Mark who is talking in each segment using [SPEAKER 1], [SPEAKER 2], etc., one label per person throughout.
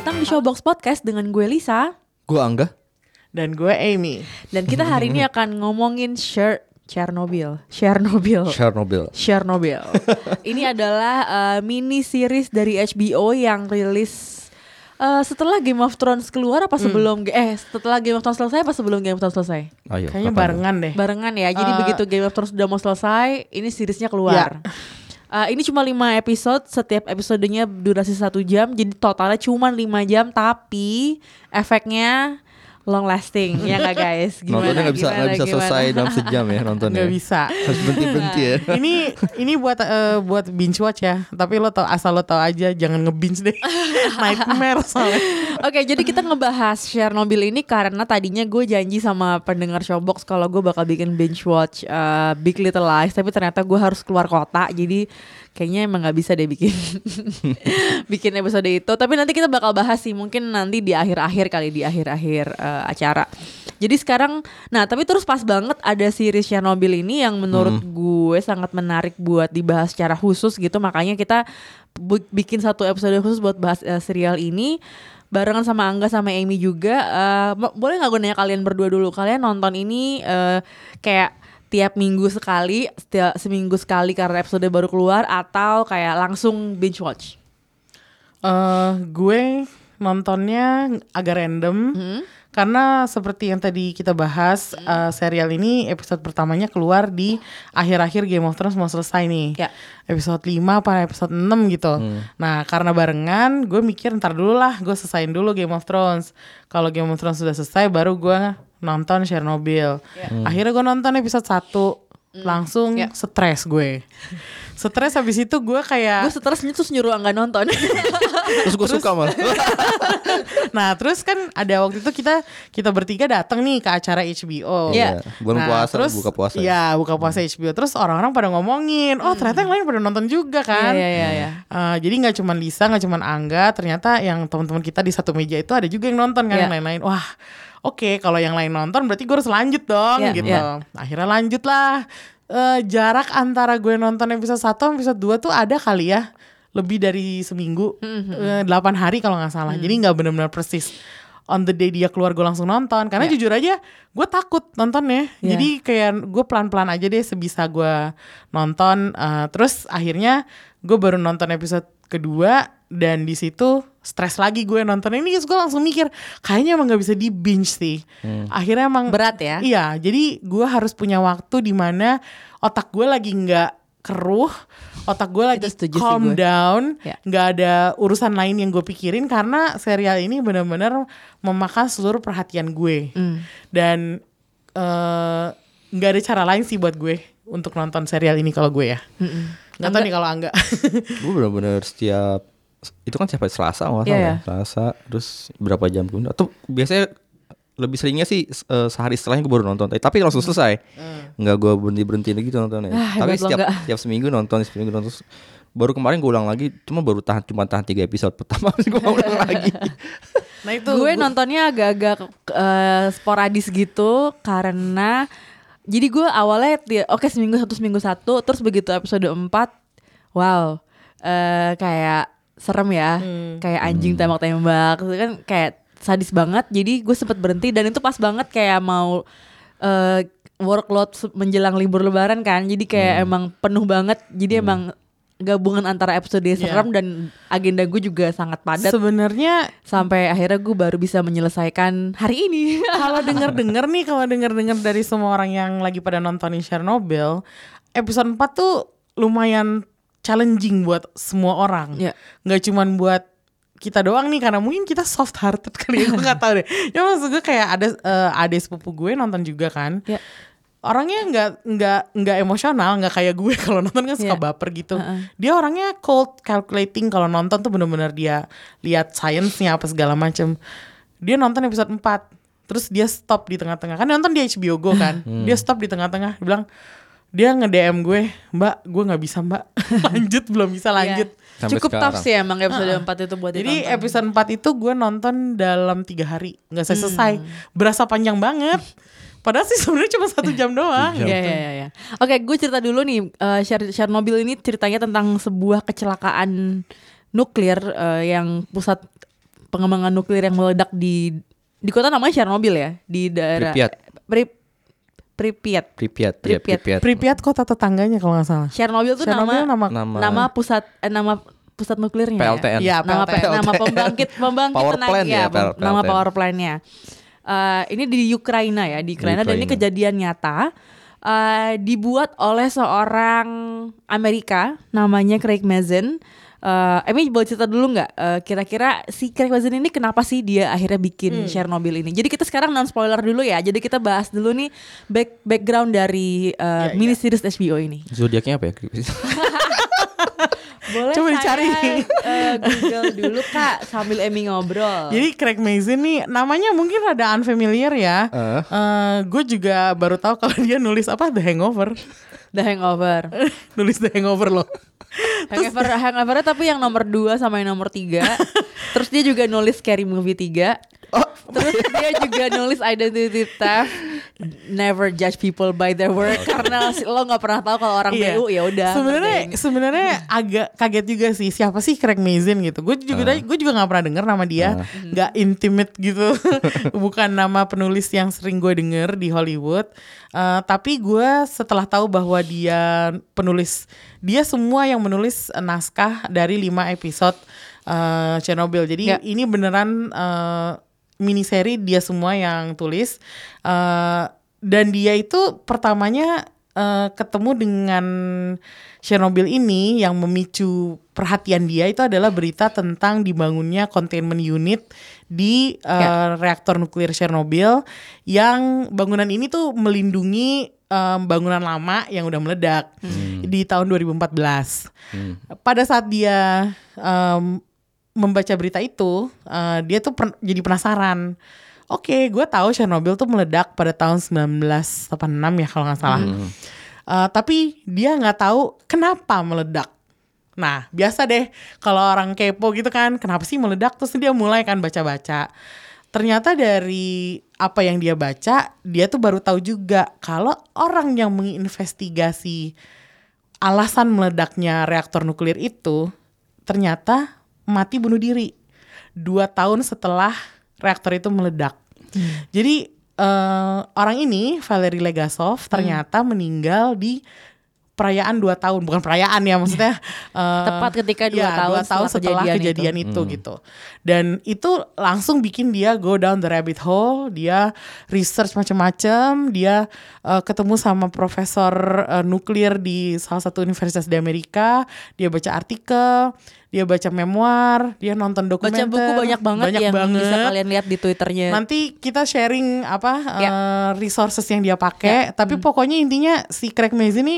[SPEAKER 1] Datang di Showbox Podcast dengan gue Lisa.
[SPEAKER 2] Gue Angga.
[SPEAKER 3] Dan gue Amy.
[SPEAKER 1] Dan kita hari ini akan ngomongin Cher Chernobyl. Chernobyl.
[SPEAKER 2] Chernobyl.
[SPEAKER 1] Chernobyl. ini adalah uh, mini series dari HBO yang rilis uh, setelah Game of Thrones keluar apa sebelum eh setelah Game of Thrones selesai apa sebelum Game of Thrones selesai?
[SPEAKER 2] Ayo.
[SPEAKER 3] Kayaknya barengan deh.
[SPEAKER 1] Barengan ya. Jadi
[SPEAKER 3] Eh,
[SPEAKER 1] begitu Game of Thrones sudah mau selesai, ini seriesnya keluar. Uh, ini cuma 5 episode, setiap episodenya durasi satu jam, jadi totalnya cuma 5 jam, tapi efeknya long lasting, ya nggak guys?
[SPEAKER 2] Nontonnya nggak bisa
[SPEAKER 1] Gimana,
[SPEAKER 2] nggak bisa
[SPEAKER 1] gimana?
[SPEAKER 2] selesai dalam sejam ya nontonnya.
[SPEAKER 3] Nggak bisa.
[SPEAKER 2] Harus berhenti berhenti ya.
[SPEAKER 3] ini ini buat eh, buat binge watch ya. Tapi lo tau asal lo tau aja jangan nge-binge deh. Nightmare soalnya.
[SPEAKER 1] Oke, jadi kita ngebahas Chernobyl ini karena tadinya gue janji sama pendengar Showbox kalau gue bakal bikin binge watch uh, Big Little Lies, tapi ternyata gue harus keluar kota, jadi kayaknya emang nggak bisa deh bikin bikin episode itu. Tapi nanti kita bakal bahas sih, mungkin nanti di akhir-akhir kali di akhir-akhir uh, acara. Jadi sekarang, nah tapi terus pas banget ada series Chernobyl ini yang menurut gue sangat menarik buat dibahas secara khusus gitu, makanya kita bikin satu episode khusus buat bahas uh, serial ini barengan sama Angga sama Amy juga. Mo- boleh nggak gue nanya kalian berdua dulu? Kalian nonton ini eh, kayak tiap minggu sekali, setiap seminggu sekali karena episode baru keluar atau kayak langsung binge watch?
[SPEAKER 3] Eh, gue nontonnya agak random.
[SPEAKER 1] Hmm?
[SPEAKER 3] Karena seperti yang tadi kita bahas, eh, serial ini episode pertamanya keluar di akhir-akhir Game of Thrones mau selesai nih.
[SPEAKER 1] Ya.
[SPEAKER 3] Episode 5 apa episode 6 gitu. Nah, karena barengan, gue mikir ntar dulu lah, gue selesain dulu Game of Thrones. Kalau Game of Thrones sudah selesai, baru gue nonton Chernobyl. Akhirnya gue nonton episode 1, langsung
[SPEAKER 1] Ya.
[SPEAKER 3] stres gue. stres habis itu gue kayak...
[SPEAKER 1] Gue stres terus nyuruh Angga nonton.
[SPEAKER 2] Terus gue suka malah.
[SPEAKER 3] Nah terus kan ada waktu itu kita kita bertiga datang nih ke acara HBO.
[SPEAKER 1] Iya.
[SPEAKER 2] Bulan
[SPEAKER 3] Nah,
[SPEAKER 2] puasa
[SPEAKER 3] terus,
[SPEAKER 2] buka puasa. ya.
[SPEAKER 3] Iya buka puasa HBO. Terus orang-orang pada ngomongin, oh ternyata yang lain pada nonton juga kan.
[SPEAKER 1] Iya, iya, iya.
[SPEAKER 3] Eh, jadi nggak cuma Lisa, nggak cuma Angga, ternyata yang teman-teman kita di satu meja itu ada juga yang nonton kan
[SPEAKER 1] Iya.
[SPEAKER 3] yang lain-lain. Wah, oke kalau yang lain nonton berarti gue harus lanjut dong
[SPEAKER 1] Iya,
[SPEAKER 3] gitu.
[SPEAKER 1] iya.
[SPEAKER 3] Akhirnya lanjut lah. Eh, jarak antara gue nonton episode 1 sama episode 2 tuh ada kali ya lebih dari seminggu,
[SPEAKER 1] Mm-hmm.
[SPEAKER 3] Eh, 8 hari kalau nggak salah. Jadi nggak benar-benar persis on the day dia keluar gue langsung nonton. Karena
[SPEAKER 1] Iya.
[SPEAKER 3] jujur aja gue takut nontonnya.
[SPEAKER 1] Iya.
[SPEAKER 3] Jadi kayak gue pelan-pelan aja deh sebisa gue nonton. Eh, terus akhirnya gue baru nonton episode kedua dan di situ stres lagi gue nonton ini terus gue langsung mikir kayaknya emang nggak bisa di binge sih. Akhirnya emang
[SPEAKER 1] Berat ya?
[SPEAKER 3] Iya, jadi gue harus punya waktu di mana otak gue lagi nggak keruh, otak gue lagi calm
[SPEAKER 1] gue.
[SPEAKER 3] down,
[SPEAKER 1] Ya.
[SPEAKER 3] nggak ada urusan lain yang gue pikirin karena serial ini benar-benar memakan seluruh perhatian gue
[SPEAKER 1] Hmm.
[SPEAKER 3] dan eh, nggak ada cara lain sih buat gue untuk nonton serial ini kalau gue ya. Nggak tahu nih kalau Angga.
[SPEAKER 2] Gue bener-bener setiap itu kan siapa Selasa nggak
[SPEAKER 1] Iya,
[SPEAKER 2] salah
[SPEAKER 1] iya.
[SPEAKER 2] ya. Selasa terus berapa jam kemudian atau biasanya lebih seringnya sih eh, sehari setelahnya gue baru nonton tapi langsung selesai. Nggak gue berhenti berhenti gitu nontonnya.
[SPEAKER 1] Ah,
[SPEAKER 2] tapi setiap setiap seminggu nonton setiap seminggu nonton Terus baru kemarin gue ulang lagi cuma baru tahan cuma tahan tiga episode pertama gue ulang lagi.
[SPEAKER 3] Nah itu
[SPEAKER 1] gue nontonnya agak-agak eh, sporadis gitu karena jadi gue awalnya oke seminggu satu seminggu satu terus begitu episode 4 wow eh kayak serem ya. Kayak anjing tembak-tembak Itu kan kayak sadis banget. Jadi gue sempet berhenti dan itu pas banget kayak mau eh workload menjelang libur lebaran kan. Jadi kayak emang penuh banget. Jadi emang gabungan antara episode serem dan agenda gue juga sangat padat.
[SPEAKER 3] Sebenarnya
[SPEAKER 1] sampai akhirnya gue baru bisa menyelesaikan hari ini.
[SPEAKER 3] kalau denger-denger nih kalau denger-denger dari semua orang yang lagi pada nontonin Chernobyl episode 4 tuh lumayan challenging buat semua orang.
[SPEAKER 1] Iya.
[SPEAKER 3] nggak cuman buat kita doang nih karena mungkin kita soft hearted kali ya gue nggak tahu deh. Ya maksud gue kayak ada eh, adik sepupu gue nonton juga kan.
[SPEAKER 1] Ya.
[SPEAKER 3] orangnya nggak nggak nggak emosional nggak kayak gue kalau nonton kan suka
[SPEAKER 1] Iya.
[SPEAKER 3] baper gitu. Dia orangnya cold calculating. Kalau nonton tuh bener-bener dia lihat sainsnya apa segala macem. Dia nonton episode 4 terus dia stop di tengah-tengah. Kan dia nonton di HBO Go kan? Dia stop di tengah-tengah bilang dia nge DM gue mbak gue nggak bisa mbak lanjut belum bisa lanjut.
[SPEAKER 2] Sampai
[SPEAKER 1] Cukup tough
[SPEAKER 2] sekarang.
[SPEAKER 1] sih emang episode 4 itu buat
[SPEAKER 3] jadi
[SPEAKER 1] ditonton.
[SPEAKER 3] episode 4 itu gue nonton dalam tiga hari nggak selesai selesai berasa panjang banget padahal sih sebenarnya cuma satu jam doang
[SPEAKER 1] Iya iya iya. Oke, gue cerita dulu nih. eh, Cher- Chernobyl ini ceritanya tentang sebuah kecelakaan nuklir eh, yang pusat pengembangan nuklir yang meledak di di kota namanya Chernobyl ya, di daerah
[SPEAKER 2] Pripyat.
[SPEAKER 1] Pri- Pripyat.
[SPEAKER 2] Pripyat, ya,
[SPEAKER 1] Pripyat.
[SPEAKER 2] Pripyat.
[SPEAKER 3] Pripyat kota tetangganya kalau nggak salah
[SPEAKER 1] Chernobyl tuh
[SPEAKER 3] Chernobyl
[SPEAKER 1] nama,
[SPEAKER 3] nama,
[SPEAKER 2] Nama,
[SPEAKER 1] nama pusat eh, nama pusat nuklirnya. ya?
[SPEAKER 2] PLTN.
[SPEAKER 3] Iya,
[SPEAKER 1] nama
[SPEAKER 3] PLTN.
[SPEAKER 1] nama pembangkit pembangkit
[SPEAKER 2] Power
[SPEAKER 1] tenaga
[SPEAKER 2] plant ya,
[SPEAKER 1] pem-
[SPEAKER 2] PL-
[SPEAKER 1] nama
[SPEAKER 2] PLTN.
[SPEAKER 1] power plantnya Eh, ini di Ukraina ya di Ukraina dan ini
[SPEAKER 2] Ukraina.
[SPEAKER 1] kejadian nyata eh, dibuat oleh seorang Amerika namanya Craig Mazin Eh, Emi boleh cerita dulu nggak eh, kira-kira si Craig Mazin ini kenapa sih dia akhirnya bikin Chernobyl ini jadi kita sekarang non spoiler dulu ya jadi kita bahas dulu nih back background dari eh,
[SPEAKER 3] Iya,
[SPEAKER 1] mini series HBO ini
[SPEAKER 2] Zodiaknya apa ya?
[SPEAKER 1] boleh
[SPEAKER 3] Coba
[SPEAKER 1] saya,
[SPEAKER 3] dicari.
[SPEAKER 1] eh, Google dulu kak sambil Emi ngobrol
[SPEAKER 3] Jadi Craig Mazin nih namanya mungkin rada unfamiliar ya.
[SPEAKER 2] Eh.
[SPEAKER 3] gue juga baru tahu kalau dia nulis apa The Hangover.
[SPEAKER 1] The Hangover.
[SPEAKER 3] Nulis The Hangover loh.
[SPEAKER 1] Hangover Hangover tapi yang nomor 2 sama yang nomor 3 Terus dia juga nulis Scary Movie 3
[SPEAKER 2] Oh,
[SPEAKER 1] Terus dia juga nulis Identity Theft Never judge people by their work Karena si- lo gak pernah tahu kalau orang
[SPEAKER 3] Iya.
[SPEAKER 1] BU ya udah
[SPEAKER 3] Sebenarnya sebenarnya agak kaget juga sih siapa sih Craig Mazin gitu. Gue juga gue juga nggak pernah dengar nama dia, nggak intimate gitu. Bukan nama penulis yang sering gue denger di Hollywood. Eh, tapi gue setelah tahu bahwa dia penulis, dia semua yang menulis naskah dari lima episode eh, Chernobyl. Jadi
[SPEAKER 1] Ya.
[SPEAKER 3] ini beneran eh, miniseri dia semua yang tulis. Eh, dan dia itu pertamanya eh, ketemu dengan Chernobyl ini yang memicu perhatian dia itu adalah berita tentang dibangunnya containment unit di eh,
[SPEAKER 1] Ya.
[SPEAKER 3] reaktor nuklir Chernobyl yang bangunan ini tuh melindungi em, bangunan lama yang udah meledak di tahun 2014. Pada saat dia em, membaca berita itu, eh, dia tuh per- jadi penasaran. Oke, gue tahu Chernobyl tuh meledak pada tahun 1986 ya kalau nggak salah. Eh, tapi dia nggak tahu kenapa meledak. Nah, biasa deh kalau orang kepo gitu kan, kenapa sih meledak? Terus dia mulai kan baca-baca. Ternyata dari apa yang dia baca, dia tuh baru tahu juga kalau orang yang menginvestigasi alasan meledaknya reaktor nuklir itu ternyata mati bunuh diri dua tahun setelah reaktor itu meledak. Jadi eh, orang ini Valery Legasov ternyata meninggal di perayaan dua tahun bukan perayaan ya maksudnya eh,
[SPEAKER 1] Tepat ketika dua
[SPEAKER 3] ya,
[SPEAKER 1] tahun
[SPEAKER 3] dua tahun
[SPEAKER 1] setelah
[SPEAKER 3] setelah
[SPEAKER 1] kejadian
[SPEAKER 3] kejadian, itu, gitu. Dan itu langsung bikin dia go down the rabbit hole dia research macam-macam dia eh, ketemu sama profesor eh, nuklir di salah satu universitas di Amerika dia baca artikel dia baca memoir dia nonton
[SPEAKER 1] Baca
[SPEAKER 3] dokumenter.
[SPEAKER 1] buku banyak banget
[SPEAKER 3] banyak
[SPEAKER 1] yang
[SPEAKER 3] banget.
[SPEAKER 1] bisa kalian lihat di twitternya.
[SPEAKER 3] Nanti kita sharing apa
[SPEAKER 1] Ya.
[SPEAKER 3] eh, resources yang dia pakai, tapi pokoknya intinya si Craig Mazin ini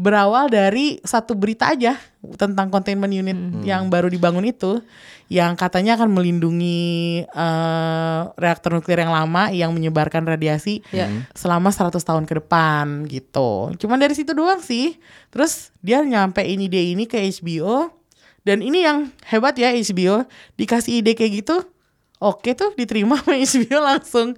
[SPEAKER 3] berawal dari satu berita aja tentang containment unit yang baru dibangun itu yang katanya akan melindungi eh, reaktor nuklir yang lama yang menyebarkan radiasi
[SPEAKER 1] Ya.
[SPEAKER 3] selama 100 tahun ke depan gitu. Cuman dari situ doang sih. Terus dia nyampein ide ini ke HBO dan ini yang hebat ya HBO dikasih ide kayak gitu oke tuh diterima sama HBO langsung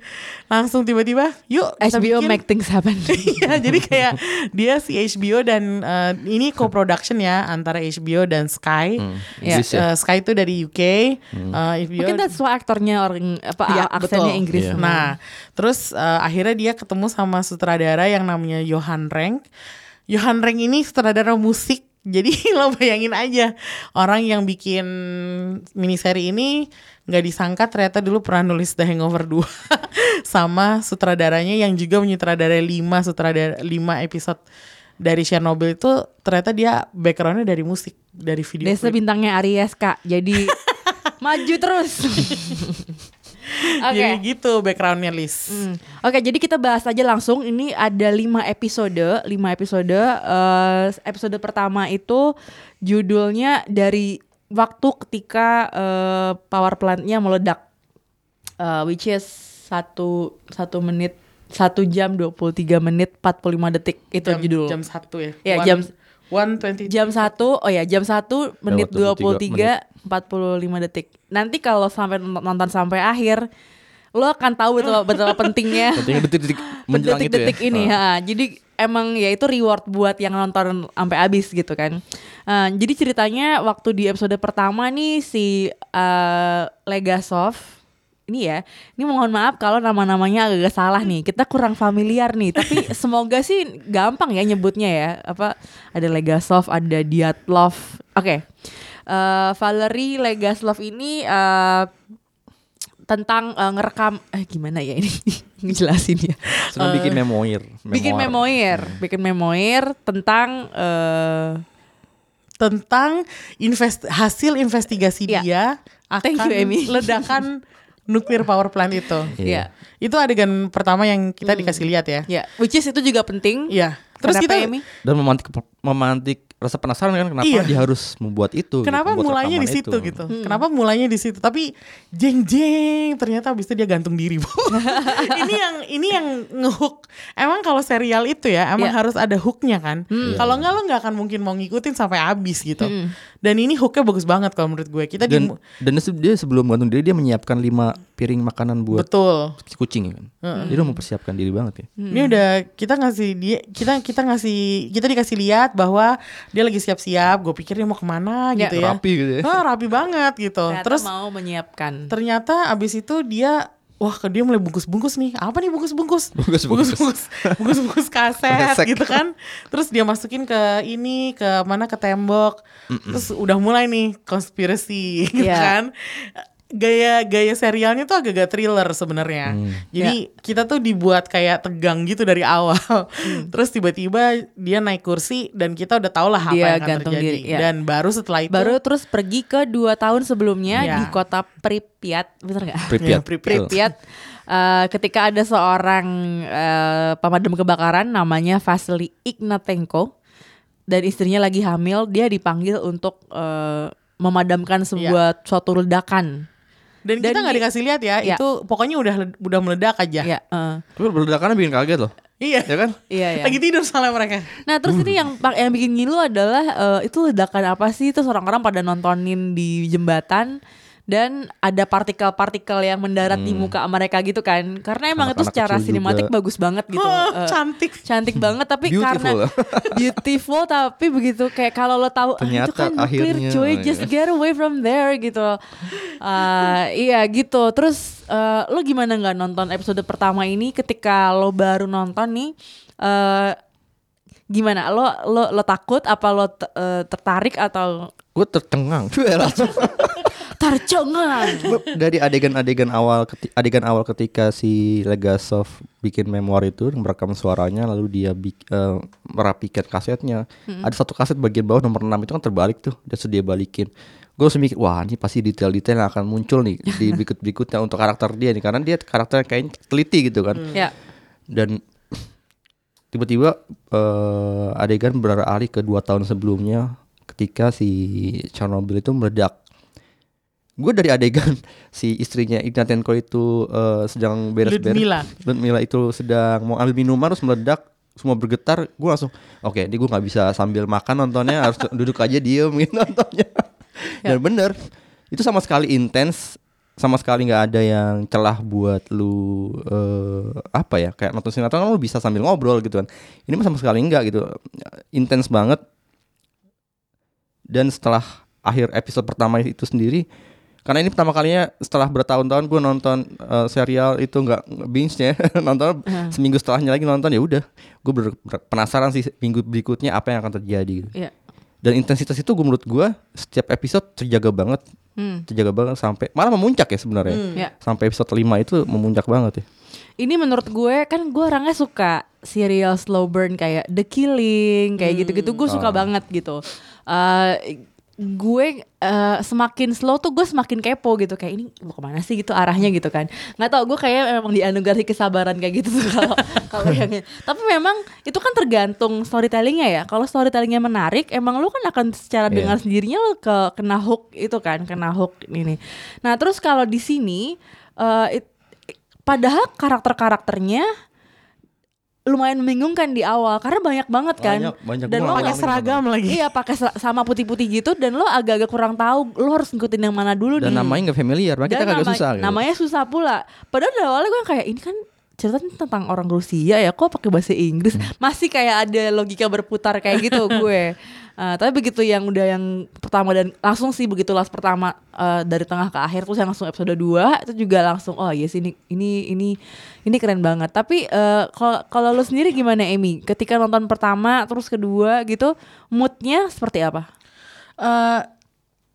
[SPEAKER 3] langsung tiba-tiba yuk kita
[SPEAKER 1] HBO
[SPEAKER 3] bikin.
[SPEAKER 1] make things happen
[SPEAKER 3] Iya, jadi kayak dia si HBO dan eh, ini co-production ya antara HBO dan Sky.
[SPEAKER 1] Ya.
[SPEAKER 2] Inggris ya?
[SPEAKER 3] Eh, Sky itu dari UK, eh, HBO
[SPEAKER 1] Mungkin that's why aktornya orang apa
[SPEAKER 3] Iya,
[SPEAKER 1] aksennya
[SPEAKER 3] betul.
[SPEAKER 1] Inggris
[SPEAKER 2] Iya.
[SPEAKER 3] Nah, terus eh, akhirnya dia ketemu sama sutradara yang namanya Johan Renck. Johan Renck ini sutradara musik. Jadi lo bayangin aja orang yang bikin miniseri ini nggak disangka ternyata dulu pernah nulis The Hangover 2 sama sutradaranya yang juga menyutradarai 5 sutradara 5 episode dari Chernobyl itu ternyata dia backgroundnya dari musik dari video
[SPEAKER 1] Desa bintangnya Aries kak Jadi maju terus Oke
[SPEAKER 3] Jadi gitu backgroundnya Liz.
[SPEAKER 1] Hmm. Oke, jadi kita bahas aja langsung. Ini ada lima episode, lima episode. Eh, episode pertama itu judulnya dari waktu ketika eh, power plantnya meledak. uh, which is satu satu menit satu jam 23 menit 45 detik itu
[SPEAKER 3] jam,
[SPEAKER 1] judul
[SPEAKER 3] jam satu ya.
[SPEAKER 1] Ya,
[SPEAKER 3] One-
[SPEAKER 1] jam
[SPEAKER 3] one twenty.
[SPEAKER 1] jam satu oh ya jam satu menit
[SPEAKER 2] Lewat
[SPEAKER 1] 23 45 detik nanti kalau sampai nonton sampai akhir lo akan tahu betapa betapa pentingnya
[SPEAKER 2] detik-detik menjelang itu ya.
[SPEAKER 1] detik-detik ini
[SPEAKER 2] Ah.
[SPEAKER 1] ha. jadi emang ya itu reward buat yang nonton sampai habis gitu kan Eh, jadi ceritanya waktu di episode pertama nih si eh, Legasov ini ya ini mohon maaf kalau nama-namanya agak salah nih kita kurang familiar nih tapi semoga sih gampang ya nyebutnya ya apa ada Legasov ada Diatlov oke Eh, Valery Legaslov ini eh, tentang eh, ngerekam eh gimana ya ini ngejelasin ya
[SPEAKER 2] Senang bikin memoir.
[SPEAKER 1] bikin memoir, bikin memoir tentang eh
[SPEAKER 3] tentang invest hasil investigasi
[SPEAKER 1] Iya.
[SPEAKER 3] dia
[SPEAKER 1] Thank
[SPEAKER 3] akan
[SPEAKER 1] you, Amy.
[SPEAKER 3] ledakan nuklir power plant itu.
[SPEAKER 1] ya,
[SPEAKER 3] Itu adegan pertama yang kita dikasih lihat ya.
[SPEAKER 1] ya, which is itu juga penting.
[SPEAKER 3] Iya. Terus
[SPEAKER 1] Kenapa,
[SPEAKER 3] kita
[SPEAKER 1] Amy?
[SPEAKER 2] Dan memantik memantik rasa penasaran kan kenapa
[SPEAKER 3] Iya.
[SPEAKER 2] dia harus membuat itu.
[SPEAKER 3] Kenapa
[SPEAKER 2] gitu, membuat
[SPEAKER 3] mulainya di situ
[SPEAKER 2] itu.
[SPEAKER 3] gitu? Kenapa mulainya di situ? Tapi jeng jeng ternyata abis itu dia gantung diri. Bu. ini yang ini yang ngehook. Emang kalau serial itu ya emang
[SPEAKER 1] Iya.
[SPEAKER 3] harus ada hooknya kan. Kalau nggak lo nggak akan mungkin mau ngikutin sampai habis gitu. Dan ini hooknya bagus banget kalau menurut gue. Kita di
[SPEAKER 2] Dan dan dia se- dia sebelum gantung diri dia menyiapkan lima piring makanan buat
[SPEAKER 3] betul.
[SPEAKER 2] kucing ya kan. Dia udah mempersiapkan diri banget ya.
[SPEAKER 3] Ini udah kita ngasih dia kita kita ngasih kita dikasih lihat bahwa dia lagi siap-siap. Gue pikir dia mau ke mana
[SPEAKER 1] Ya,
[SPEAKER 3] gitu ya.
[SPEAKER 2] rapi gitu ya.
[SPEAKER 3] Ah, rapi banget gitu.
[SPEAKER 1] Ternyata
[SPEAKER 3] Terus
[SPEAKER 1] mau menyiapkan.
[SPEAKER 3] ternyata abis itu dia wah ke dia mulai bungkus-bungkus nih apa nih bungkus-bungkus
[SPEAKER 2] Bungkus-bungkus.
[SPEAKER 3] bungkus-bungkus kaset gitu kan terus dia masukin ke ini ke mana ke tembok terus udah mulai nih konspirasi gitu
[SPEAKER 1] Iya.
[SPEAKER 3] kan gaya gaya serialnya tuh agak-agak thriller sebenarnya jadi kita tuh dibuat kayak tegang gitu dari awal terus tiba-tiba dia naik kursi dan kita udah tau lah apa
[SPEAKER 1] Dia
[SPEAKER 3] yang akan
[SPEAKER 1] gantung
[SPEAKER 3] terjadi
[SPEAKER 1] diri, ya.
[SPEAKER 3] dan baru setelah itu
[SPEAKER 1] Baru terus pergi ke dua tahun sebelumnya
[SPEAKER 3] Iya.
[SPEAKER 1] di kota Pripyat, bener nggak?
[SPEAKER 2] Pripyat.
[SPEAKER 3] Ya, Pripyat.
[SPEAKER 1] Pripyat. eh, ketika ada seorang eh, pemadam kebakaran namanya Vasily Ignatenko dan istrinya lagi hamil, dia dipanggil untuk eh, memadamkan sebuah suatu ledakan.
[SPEAKER 3] Dan,
[SPEAKER 1] Dan
[SPEAKER 3] kita nggak
[SPEAKER 1] di-
[SPEAKER 3] dikasih lihat ya,
[SPEAKER 1] Ya.
[SPEAKER 3] itu pokoknya udah udah meledak aja.
[SPEAKER 1] Ya, eh,
[SPEAKER 2] Tapi berledakannya bikin kaget loh.
[SPEAKER 3] Iya.
[SPEAKER 2] Ya kan?
[SPEAKER 1] iya ya.
[SPEAKER 3] Lagi tidur soalnya mereka.
[SPEAKER 1] Nah terus ini yang yang bikin ngilu adalah eh, itu ledakan apa sih? Terus orang-orang pada nontonin di jembatan dan ada partikel-partikel yang mendarat di muka mereka gitu kan. Karena emang itu
[SPEAKER 2] Anak-anak
[SPEAKER 1] secara
[SPEAKER 2] kecil
[SPEAKER 1] sinematik
[SPEAKER 2] juga.
[SPEAKER 1] bagus banget gitu.
[SPEAKER 3] Oh,
[SPEAKER 1] Eh,
[SPEAKER 3] cantik.
[SPEAKER 1] cantik banget tapi
[SPEAKER 2] Beautiful.
[SPEAKER 1] karena beautiful tapi begitu kayak kalau lo tahu ah, itu
[SPEAKER 2] Ternyata
[SPEAKER 1] kan nuklir
[SPEAKER 2] akhirnya,
[SPEAKER 1] cuy
[SPEAKER 2] oh iya.
[SPEAKER 1] just get away from there gitu Ah, iya gitu terus eh, lo gimana nggak nonton episode pertama ini ketika lo baru nonton nih eh gimana lo lo lo takut apa lo t- eh, tertarik atau
[SPEAKER 2] Gue tercengang. Langsung.
[SPEAKER 1] tercengang.
[SPEAKER 2] Dari adegan-adegan awal adegan awal ketika si Legasov bikin memoir itu merekam suaranya lalu dia bik, eh, merapikan kasetnya. Ada satu kaset bagian bawah nomor 6 itu kan terbalik tuh. Dan sudah dia balikin. Gue langsung mikir wah ini pasti detail-detail yang akan muncul nih di berikut-berikutnya untuk karakter dia nih. Karena dia karakter kayaknya teliti gitu kan.
[SPEAKER 1] Ya.
[SPEAKER 2] Dan tiba-tiba eh, adegan beralih ke dua tahun sebelumnya ketika si Chernobyl itu meledak. Gue dari adegan si istrinya Ignatenko itu eh, sedang beres-beres.
[SPEAKER 3] Ludmila.
[SPEAKER 2] Ludmila itu sedang mau ambil minuman terus meledak semua bergetar gue langsung oke ini gue nggak bisa sambil makan nontonnya harus duduk aja diem gitu nontonnya dan bener itu sama sekali intens sama sekali nggak ada yang celah buat lu eh, apa ya kayak nonton sinetron lu bisa sambil ngobrol gitu kan ini sama sekali enggak gitu intens banget dan setelah akhir episode pertama itu sendiri karena ini pertama kalinya setelah bertahun-tahun gue nonton eh, serial itu nggak binge nya nonton seminggu setelahnya lagi nonton ya udah. Gue ber- ber- penasaran sih minggu berikutnya apa yang akan terjadi gitu.
[SPEAKER 1] ya
[SPEAKER 2] dan intensitas itu gue menurut gue setiap episode terjaga banget.
[SPEAKER 1] Hmm.
[SPEAKER 2] terjaga banget sampai malah memuncak ya sebenarnya.
[SPEAKER 1] Ya
[SPEAKER 2] sampai episode 5 itu memuncak banget ya
[SPEAKER 1] Ini menurut gue kan gue orangnya suka serial slow burn kayak The Killing kayak gitu-gitu. Gue suka
[SPEAKER 2] Oh.
[SPEAKER 1] banget gitu. Eh, gue eh, semakin slow tuh gue semakin kepo gitu. Kayak ini mau ke mana sih gitu arahnya gitu kan. Nggak tau gue kayak memang dianugerahi kesabaran kayak gitu tuh kalau kalau yang tapi memang itu kan tergantung storytellingnya ya. Kalau storytellingnya menarik emang lu kan akan secara
[SPEAKER 2] Iya.
[SPEAKER 1] dengan sendirinya lu ke kena hook itu kan kena hook ini. Nah terus kalau di sini eh, it- padahal karakter-karakternya lumayan membingungkan di awal karena banyak banget kan
[SPEAKER 2] Banyak, banyak.
[SPEAKER 1] dan lo
[SPEAKER 3] pakai seragam lagi.
[SPEAKER 1] iya pakai sama putih-putih gitu dan lo agak-agak kurang tahu lo harus ngikutin yang mana dulu
[SPEAKER 2] Dan
[SPEAKER 1] nih
[SPEAKER 2] namanya nggak familiar, makanya kita
[SPEAKER 1] nama-
[SPEAKER 2] susah gitu.
[SPEAKER 1] namanya susah pula padahal dari awalnya gue kayak ini kan cerita tentang orang Rusia ya kok pakai bahasa Inggris
[SPEAKER 2] Hmm.
[SPEAKER 1] masih kayak ada logika berputar kayak gitu gue Uh, tapi begitu yang udah yang pertama dan langsung sih begitu last pertama uh, dari tengah ke akhir terus yang langsung episode 2 itu juga langsung oh yes ini ini ini ini keren banget tapi uh, kalau kalau lo sendiri gimana Emi ketika nonton pertama terus kedua gitu moodnya seperti apa
[SPEAKER 3] Eh,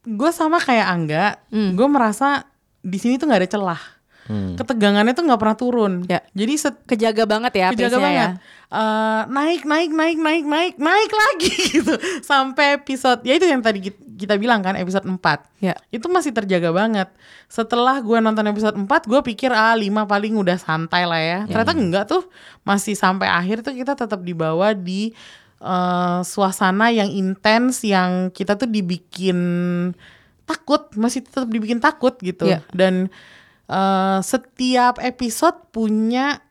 [SPEAKER 3] gue sama kayak Angga,
[SPEAKER 1] Hmm.
[SPEAKER 3] gue merasa di sini tuh nggak ada celah.
[SPEAKER 2] Hmm.
[SPEAKER 3] Ketegangannya tuh nggak pernah turun.
[SPEAKER 1] Ya.
[SPEAKER 3] Jadi set,
[SPEAKER 1] kejaga banget ya
[SPEAKER 3] kejaga banget.
[SPEAKER 1] ya
[SPEAKER 3] Eh, naik, naik, naik, naik, naik, naik lagi gitu sampai episode ya itu yang tadi kit- kita bilang kan episode 4
[SPEAKER 1] ya
[SPEAKER 3] itu masih terjaga banget. Setelah gue nonton episode 4 gue pikir ah 5 paling udah santai lah ya. Ternyata enggak tuh masih sampai akhir tuh kita tetap dibawa di eh, suasana yang intens yang kita tuh dibikin takut, masih tetap dibikin takut gitu.
[SPEAKER 1] Iya.
[SPEAKER 3] Dan eh, setiap episode punya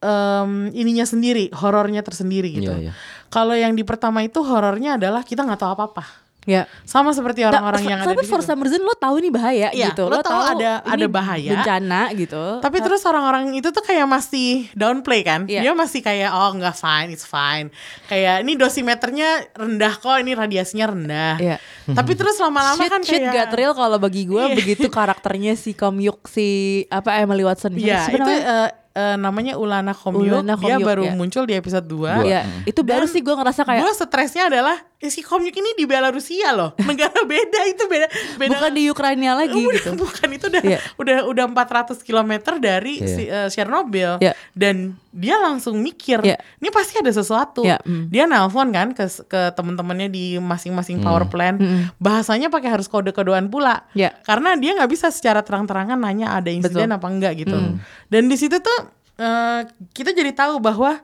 [SPEAKER 3] em, ininya sendiri, horornya tersendiri gitu.
[SPEAKER 2] Iya, iya.
[SPEAKER 3] Kalau yang di pertama itu horornya adalah kita nggak tahu apa-apa.
[SPEAKER 1] Ya
[SPEAKER 3] Sama seperti orang-orang yang ada
[SPEAKER 1] tapi
[SPEAKER 3] di
[SPEAKER 1] for some reason lo tahu ini bahaya
[SPEAKER 3] Iya,
[SPEAKER 1] gitu.
[SPEAKER 3] lo tahu ada-
[SPEAKER 1] ini
[SPEAKER 3] ada bahaya.
[SPEAKER 1] bencana gitu.
[SPEAKER 3] Tapi terus orang-orang itu tuh kayak masih downplay kan?
[SPEAKER 1] Iya.
[SPEAKER 3] Dia masih kayak oh nggak fine, it's fine. Kayak ini dosimeternya rendah kok, ini radiasinya rendah.
[SPEAKER 1] Iya.
[SPEAKER 3] Tapi terus lama-lama kan
[SPEAKER 1] shit
[SPEAKER 3] kayak
[SPEAKER 1] got real kalau bagi gue
[SPEAKER 3] Iya.
[SPEAKER 1] begitu karakternya si Komyuk si apa Emily Watson
[SPEAKER 3] Iya,
[SPEAKER 1] Siapa
[SPEAKER 3] itu
[SPEAKER 1] namanya?
[SPEAKER 3] eh, namanya Ulana Komyuk.
[SPEAKER 1] Ulana
[SPEAKER 3] Dia
[SPEAKER 1] Komyuk,
[SPEAKER 3] baru
[SPEAKER 1] ya.
[SPEAKER 3] muncul di episode 2.
[SPEAKER 2] Dua.
[SPEAKER 1] Iya, itu baru sih gue ngerasa kayak
[SPEAKER 3] Gue stresnya adalah si Komyuk ini di Belarusia loh. Negara beda itu beda beda
[SPEAKER 1] bukan di Ukraina lagi
[SPEAKER 3] Udah,
[SPEAKER 1] gitu.
[SPEAKER 3] Bukan itu udah
[SPEAKER 1] Iya.
[SPEAKER 3] udah udah 400 km dari
[SPEAKER 2] Iya.
[SPEAKER 3] si, eh, Chernobyl
[SPEAKER 1] Iya.
[SPEAKER 3] dan dia langsung mikir
[SPEAKER 1] Iya.
[SPEAKER 3] ini pasti ada sesuatu.
[SPEAKER 1] Iya, mm.
[SPEAKER 3] Dia nelpon kan ke ke teman-temannya di masing-masing power plant.
[SPEAKER 1] Mm-mm.
[SPEAKER 3] Bahasanya pakai harus kode-kodean pula.
[SPEAKER 1] Iya.
[SPEAKER 3] Karena dia nggak bisa secara terang-terangan nanya ada insiden
[SPEAKER 1] Betul.
[SPEAKER 3] apa enggak gitu.
[SPEAKER 1] Mm.
[SPEAKER 3] Dan di situ tuh eh, kita jadi tahu bahwa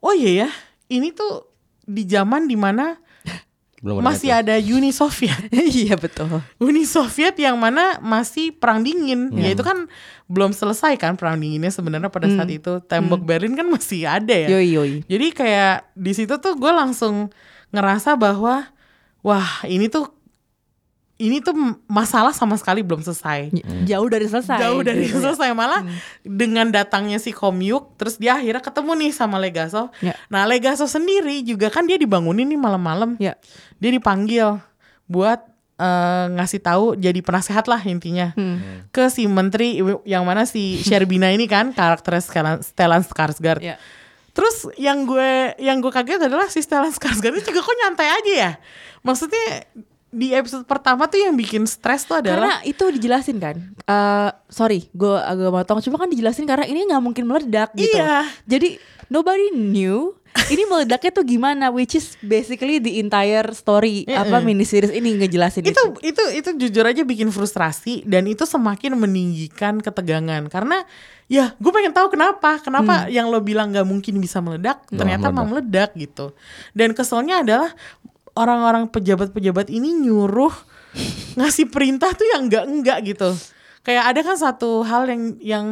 [SPEAKER 3] oh iya ya, ini tuh di zaman di mana
[SPEAKER 2] Belum ada
[SPEAKER 3] masih
[SPEAKER 2] itu.
[SPEAKER 3] ada Uni Soviet.
[SPEAKER 1] iya betul.
[SPEAKER 3] Uni Soviet yang mana masih perang dingin,
[SPEAKER 2] Hmm.
[SPEAKER 3] ya itu kan belum selesai kan perang dinginnya sebenarnya pada saat itu tembok Berlin kan masih ada ya.
[SPEAKER 1] Yoi yoi.
[SPEAKER 3] Jadi kayak di situ tuh gue langsung ngerasa bahwa wah ini tuh ini tuh masalah sama sekali belum selesai.
[SPEAKER 1] Jauh dari selesai.
[SPEAKER 3] Jauh dari
[SPEAKER 1] gitu.
[SPEAKER 3] selesai malah dengan datangnya si Komyuk terus dia akhirnya ketemu nih sama Legasov.
[SPEAKER 1] Ya.
[SPEAKER 3] Nah Legasov sendiri juga kan dia dibangunin nih malam-malam
[SPEAKER 1] Ya.
[SPEAKER 3] dia dipanggil buat eh, ngasih tahu jadi penasehat lah intinya
[SPEAKER 1] Hmm.
[SPEAKER 3] ke si menteri yang mana si Sherbina ini kan karakternya Stellan, Stellan Skarsgård.
[SPEAKER 1] Ya.
[SPEAKER 3] Terus yang gue yang gue kaget adalah si Stellan Skarsgård itu juga kok nyantai aja ya. Maksudnya di episode pertama tuh yang bikin stres tuh adalah
[SPEAKER 1] Karena itu dijelasin kan. Eh sorry, gue agak motong. Cuma kan dijelasin karena ini nggak mungkin meledak gitu.
[SPEAKER 3] Iya.
[SPEAKER 1] Jadi nobody knew ini meledaknya tuh gimana, which is basically the entire story apa mini series ini ngejelasin itu.
[SPEAKER 3] itu itu itu jujur aja bikin frustrasi dan itu semakin meninggikan ketegangan karena ya gue pengen tahu kenapa kenapa yang lo bilang nggak mungkin bisa meledak
[SPEAKER 2] Nggak
[SPEAKER 3] ternyata mau meledak gitu dan keselnya adalah orang-orang pejabat-pejabat ini nyuruh ngasih perintah tuh yang enggak enggak gitu. Kayak ada kan satu hal yang yang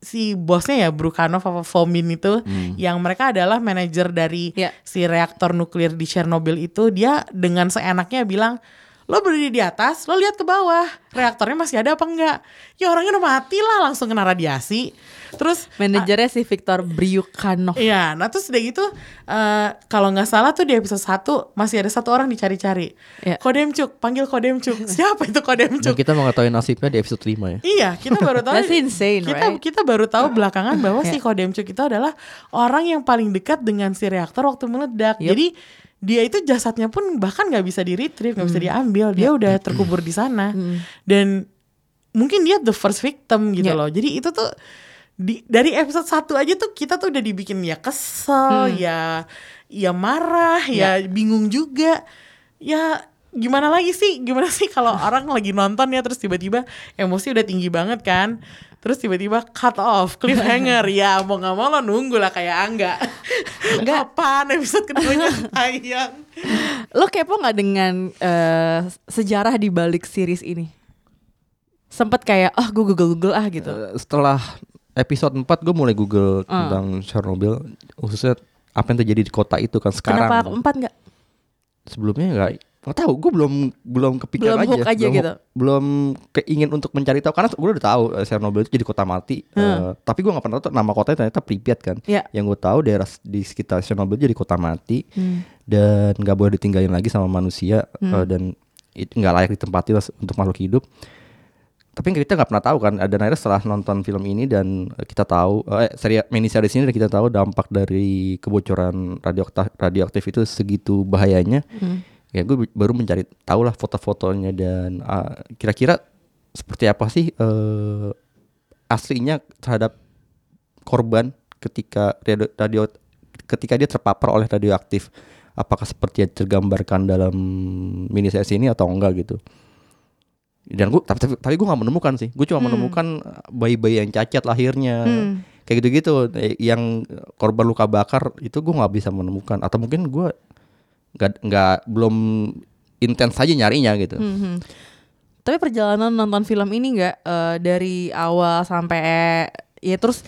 [SPEAKER 3] si bosnya ya Brukhanov apa Fomin itu yang mereka adalah manajer dari
[SPEAKER 1] Ya.
[SPEAKER 3] si reaktor nuklir di Chernobyl itu. Dia dengan seenaknya bilang lo berdiri di atas, lo lihat ke bawah, reaktornya masih ada apa enggak? Ya orangnya udah mati lah, langsung kena radiasi. Terus
[SPEAKER 1] Manajernya si Victor Bryukhanov.
[SPEAKER 3] Iya, nah terus udah gitu eh, kalau nggak salah tuh di episode 1 masih ada satu orang dicari-cari.
[SPEAKER 1] Iya.
[SPEAKER 3] Kodemcuk, panggil Kodemcuk. Siapa itu Kodemcuk?
[SPEAKER 2] kita mau ngetawain nasibnya di episode 5 ya.
[SPEAKER 3] Iya, kita baru tahu.
[SPEAKER 1] That's insane,
[SPEAKER 3] kita
[SPEAKER 1] right?
[SPEAKER 3] kita baru tahu belakangan bahwa si
[SPEAKER 1] Yeah.
[SPEAKER 3] Kodemcuk itu adalah orang yang paling dekat dengan si reaktor waktu meledak.
[SPEAKER 1] Yup.
[SPEAKER 3] Jadi dia itu jasadnya pun bahkan nggak bisa di retrieve, nggak bisa
[SPEAKER 1] Hmm.
[SPEAKER 3] diambil. Dia udah terkubur di sana. Dan mungkin dia the first victim gitu
[SPEAKER 1] Yeah.
[SPEAKER 3] loh. Jadi itu tuh di, dari episode 1 aja tuh kita tuh udah dibikin ya kesel,
[SPEAKER 1] Hmm.
[SPEAKER 3] ya ya marah, ya bingung juga. Ya gimana lagi sih? Gimana sih kalau orang lagi nonton ya terus tiba-tiba emosi udah tinggi banget kan? Terus tiba-tiba cut off, cliffhanger. ya mau nggak mau lo nunggu lah kayak Angga.
[SPEAKER 1] Enggak.
[SPEAKER 3] Kapan episode keduanya tayang?
[SPEAKER 1] Lo kepo nggak dengan eh, sejarah di balik series ini? sempet kayak oh gue google google ah gitu
[SPEAKER 2] Eh, setelah episode 4 gue mulai google
[SPEAKER 1] Ah.
[SPEAKER 2] tentang Chernobyl khususnya apa yang terjadi di kota itu kan sekarang
[SPEAKER 1] kenapa empat nggak
[SPEAKER 2] sebelumnya nggak nggak tahu gue belum belum kepikiran
[SPEAKER 1] Belum
[SPEAKER 2] aja,
[SPEAKER 1] hook aja
[SPEAKER 2] belum,
[SPEAKER 1] gitu.
[SPEAKER 2] belum keingin untuk mencari tahu karena gue udah tahu eh, Chernobyl itu jadi kota mati
[SPEAKER 1] Hmm.
[SPEAKER 2] Eh, tapi gue nggak pernah tahu nama kotanya ternyata Pripyat kan
[SPEAKER 1] Iya.
[SPEAKER 2] yang gue tahu daerah di sekitar Chernobyl jadi kota mati
[SPEAKER 1] Hmm.
[SPEAKER 2] dan nggak boleh ditinggalin lagi sama manusia
[SPEAKER 1] Hmm.
[SPEAKER 2] eh, dan nggak layak ditempati untuk makhluk hidup tapi kita nggak pernah tahu kan dan akhirnya setelah nonton film ini dan kita tahu eh seri mini series ini dan kita tahu dampak dari kebocoran radioaktif radioaktif itu segitu bahayanya
[SPEAKER 1] Hmm.
[SPEAKER 2] Ya gue baru mencari tahu lah foto-fotonya dan ah, kira-kira seperti apa sih eh, aslinya terhadap korban ketika radio, radio ketika dia terpapar oleh radioaktif? Apakah seperti yang tergambarkan dalam mini series ini atau enggak gitu? Dan gue tapi tapi, tapi gue nggak menemukan sih. Gue cuma
[SPEAKER 1] Hmm.
[SPEAKER 2] menemukan bayi-bayi yang cacat lahirnya.
[SPEAKER 1] Hmm.
[SPEAKER 2] kayak gitu-gitu yang korban luka bakar itu gue nggak bisa menemukan. Atau mungkin gue nggak nggak belum intens aja nyarinya gitu
[SPEAKER 1] Hmm, hmm. Tapi perjalanan nonton film ini nggak eh, dari awal sampai ya terus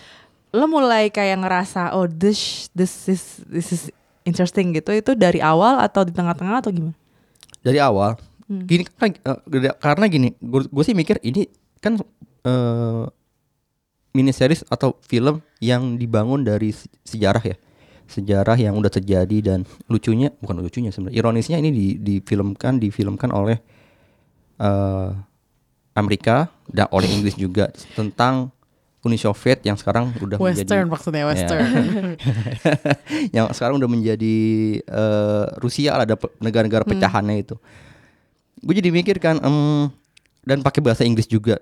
[SPEAKER 1] lo mulai kayak ngerasa oh this this is this is interesting gitu itu dari awal atau di tengah-tengah atau gimana?
[SPEAKER 2] dari awal
[SPEAKER 1] Hmm.
[SPEAKER 2] gini kan eh, karena gini gue sih mikir ini kan eh mini series atau film yang dibangun dari se- sejarah ya sejarah yang udah terjadi dan lucunya bukan lucunya sebenarnya ironisnya ini di difilmkan difilmkan oleh eh Amerika dan oleh Inggris juga tentang Uni Soviet yang sekarang udah
[SPEAKER 3] Western
[SPEAKER 2] menjadi
[SPEAKER 3] maksudnya Western.
[SPEAKER 2] yang sekarang udah menjadi eh, Rusia lah ada negara-negara pecahannya itu. Gue jadi mikir kan em, dan pakai bahasa Inggris juga.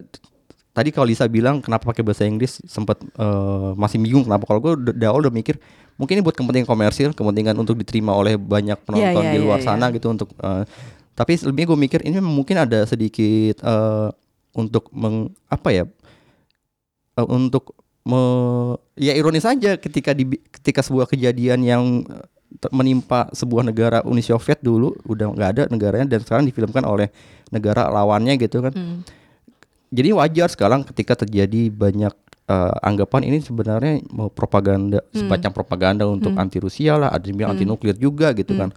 [SPEAKER 2] Tadi kalau Lisa bilang kenapa pakai bahasa Inggris sempat eh, masih bingung kenapa kalau gue dari awal udah mikir mungkin ini buat kepentingan komersil, kepentingan untuk diterima oleh banyak penonton
[SPEAKER 1] iya,
[SPEAKER 2] di luar
[SPEAKER 1] iya,
[SPEAKER 2] sana gitu untuk eh, tapi lebihnya gue mikir ini mungkin ada sedikit eh, untuk meng, apa ya eh, untuk me- ya ironis saja ketika di ketika sebuah kejadian yang menimpa sebuah negara Uni Soviet dulu udah nggak ada negaranya dan sekarang difilmkan oleh negara lawannya gitu kan.
[SPEAKER 1] Hmm.
[SPEAKER 2] Jadi wajar sekarang ketika terjadi banyak eh, anggapan ini sebenarnya mau propaganda semacam propaganda untuk anti Rusia lah, ada yang bilang anti nuklir juga gitu kan.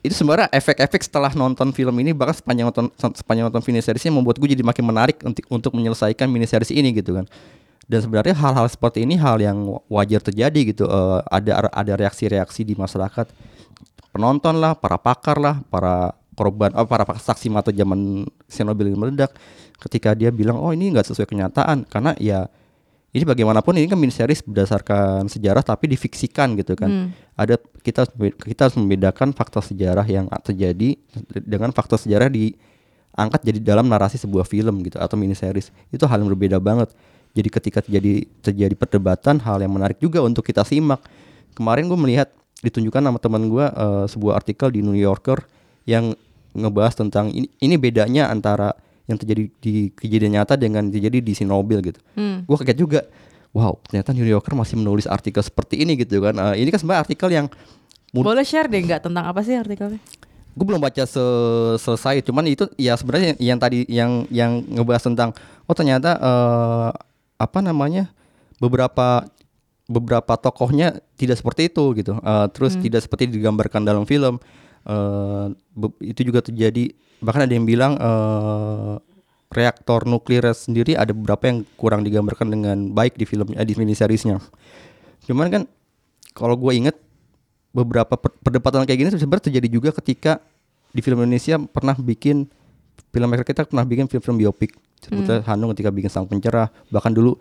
[SPEAKER 2] Itu sebenarnya efek-efek setelah nonton film ini bahkan sepanjang nonton sepanjang nonton mini seriesnya membuat gue jadi makin menarik untuk untuk menyelesaikan mini series ini gitu kan. Dan sebenarnya hal-hal seperti ini hal yang wajar terjadi gitu. Eh, ada ada reaksi-reaksi di masyarakat penonton lah, para pakar lah, para korban, oh, para saksi mata zaman Chernobyl meledak, ketika dia bilang oh ini nggak sesuai kenyataan, karena ya ini bagaimanapun ini kan mini series berdasarkan sejarah tapi difiksikan gitu kan.
[SPEAKER 1] Hmm.
[SPEAKER 2] Ada kita kita harus membedakan fakta sejarah yang terjadi dengan fakta sejarah diangkat jadi dalam narasi sebuah film gitu atau mini series. Itu hal yang berbeda banget. Jadi ketika terjadi terjadi perdebatan hal yang menarik juga untuk kita simak. Kemarin gue melihat ditunjukkan sama teman gue eh, sebuah artikel di New Yorker yang ngebahas tentang ini, ini bedanya antara yang terjadi di kejadian nyata dengan terjadi di Chernobyl gitu.
[SPEAKER 1] Hmm.
[SPEAKER 2] Gue kaget juga. Wow, ternyata New Yorker masih menulis artikel seperti ini gitu kan. Eh, ini kan sebenarnya artikel yang
[SPEAKER 1] Boleh share deh nggak tentang apa sih artikelnya?
[SPEAKER 2] gue belum baca se- selesai cuman itu ya sebenarnya yang, yang tadi yang yang ngebahas tentang oh ternyata eh, apa namanya beberapa beberapa tokohnya tidak seperti itu gitu Eh, terus tidak seperti digambarkan dalam film Eh, be- itu juga terjadi. Bahkan ada yang bilang eh, reaktor nuklir sendiri ada beberapa yang kurang digambarkan dengan baik di film eh, di mini seriesnya cuman kan kalau gue inget beberapa per- perdebatan kayak gini sebenarnya terjadi juga ketika di film Indonesia pernah bikin filmmaker kita pernah bikin film-film biopik. Sebetulnya Hanung ketika bikin Sang Pencerah. Bahkan dulu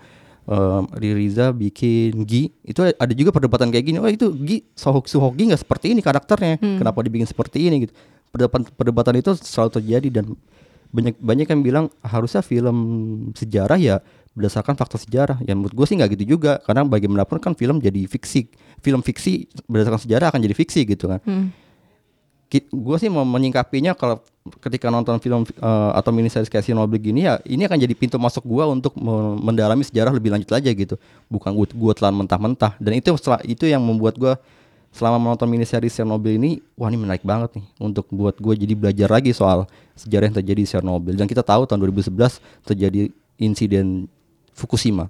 [SPEAKER 2] um, Riri Riza bikin Gi. Itu ada juga perdebatan kayak gini oh itu Gi Sohok Suhoki nggak seperti ini karakternya. Kenapa dibikin seperti ini? Gitu. Perdebatan perdebatan itu selalu terjadi dan banyak banyak yang bilang harusnya film sejarah ya berdasarkan fakta sejarah. Yang menurut gue sih nggak gitu juga karena bagaimanapun kan film jadi fiksi. Film fiksi berdasarkan sejarah akan jadi fiksi gitu kan.
[SPEAKER 1] Hmm.
[SPEAKER 2] gue sih mau menyingkapinya kalau ketika nonton film eh, atau mini series kayak Chernobyl gini ya ini akan jadi pintu masuk gue untuk me- mendalami sejarah lebih lanjut aja gitu. Bukan gue gue telan mentah-mentah. Dan itu itu yang membuat gue selama menonton miniseries Chernobyl ini wah ini menarik banget nih untuk buat gue jadi belajar lagi soal sejarah yang terjadi di Chernobyl. Dan kita tahu tahun 2011 terjadi insiden Fukushima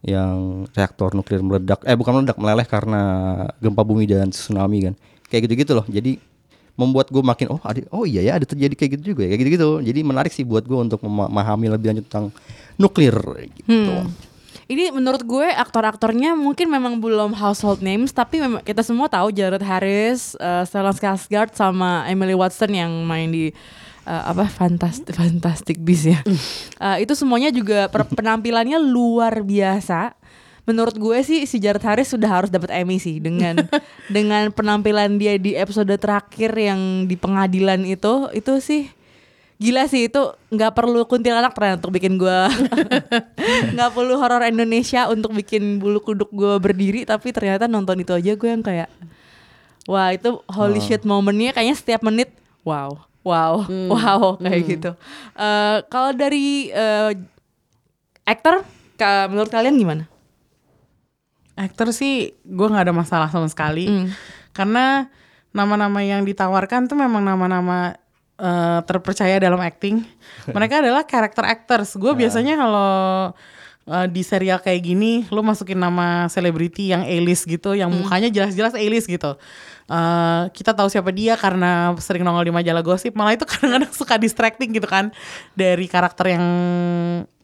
[SPEAKER 2] yang reaktor nuklir meledak eh bukan meledak meleleh karena gempa bumi dan tsunami kan. Kayak gitu-gitu loh. Jadi membuat gue makin oh ada oh iya ya ada terjadi kayak gitu juga ya kayak gitu-gitu jadi menarik sih buat gue untuk memahami lebih lanjut tentang nuklir gitu
[SPEAKER 1] Hmm. Ini menurut gue aktor-aktornya mungkin memang belum household names tapi memang kita semua tahu Jared Harris, uh, Stellan Skarsgård sama Emily Watson yang main di uh, apa Fantastic Fantastic Beasts ya. Uh, itu semuanya juga penampilannya luar biasa. Menurut gue sih si Jared Harris sudah harus dapat Emmy sih dengan dengan penampilan dia di episode terakhir yang di pengadilan itu itu sih gila sih. Itu nggak perlu kuntilanak ternyata untuk bikin gue nggak perlu horor Indonesia untuk bikin bulu kuduk gue berdiri tapi ternyata nonton itu aja gue yang kayak wah itu holy shit momennya kayaknya setiap menit wow wow wow kayak gitu. Eh, kalau dari eh, aktor menurut kalian gimana
[SPEAKER 3] Aktor sih gue nggak ada masalah sama sekali
[SPEAKER 1] Hmm.
[SPEAKER 3] karena nama-nama yang ditawarkan tuh memang nama-nama eh, terpercaya dalam acting. Mereka adalah karakter actors. Gue biasanya kalau eh, di serial kayak gini, lu masukin nama selebriti yang A-list gitu, yang mukanya jelas-jelas A-list gitu. Eh, kita tahu siapa dia karena sering nongol di majalah gosip. Malah itu kadang-kadang suka distracting gitu kan dari karakter yang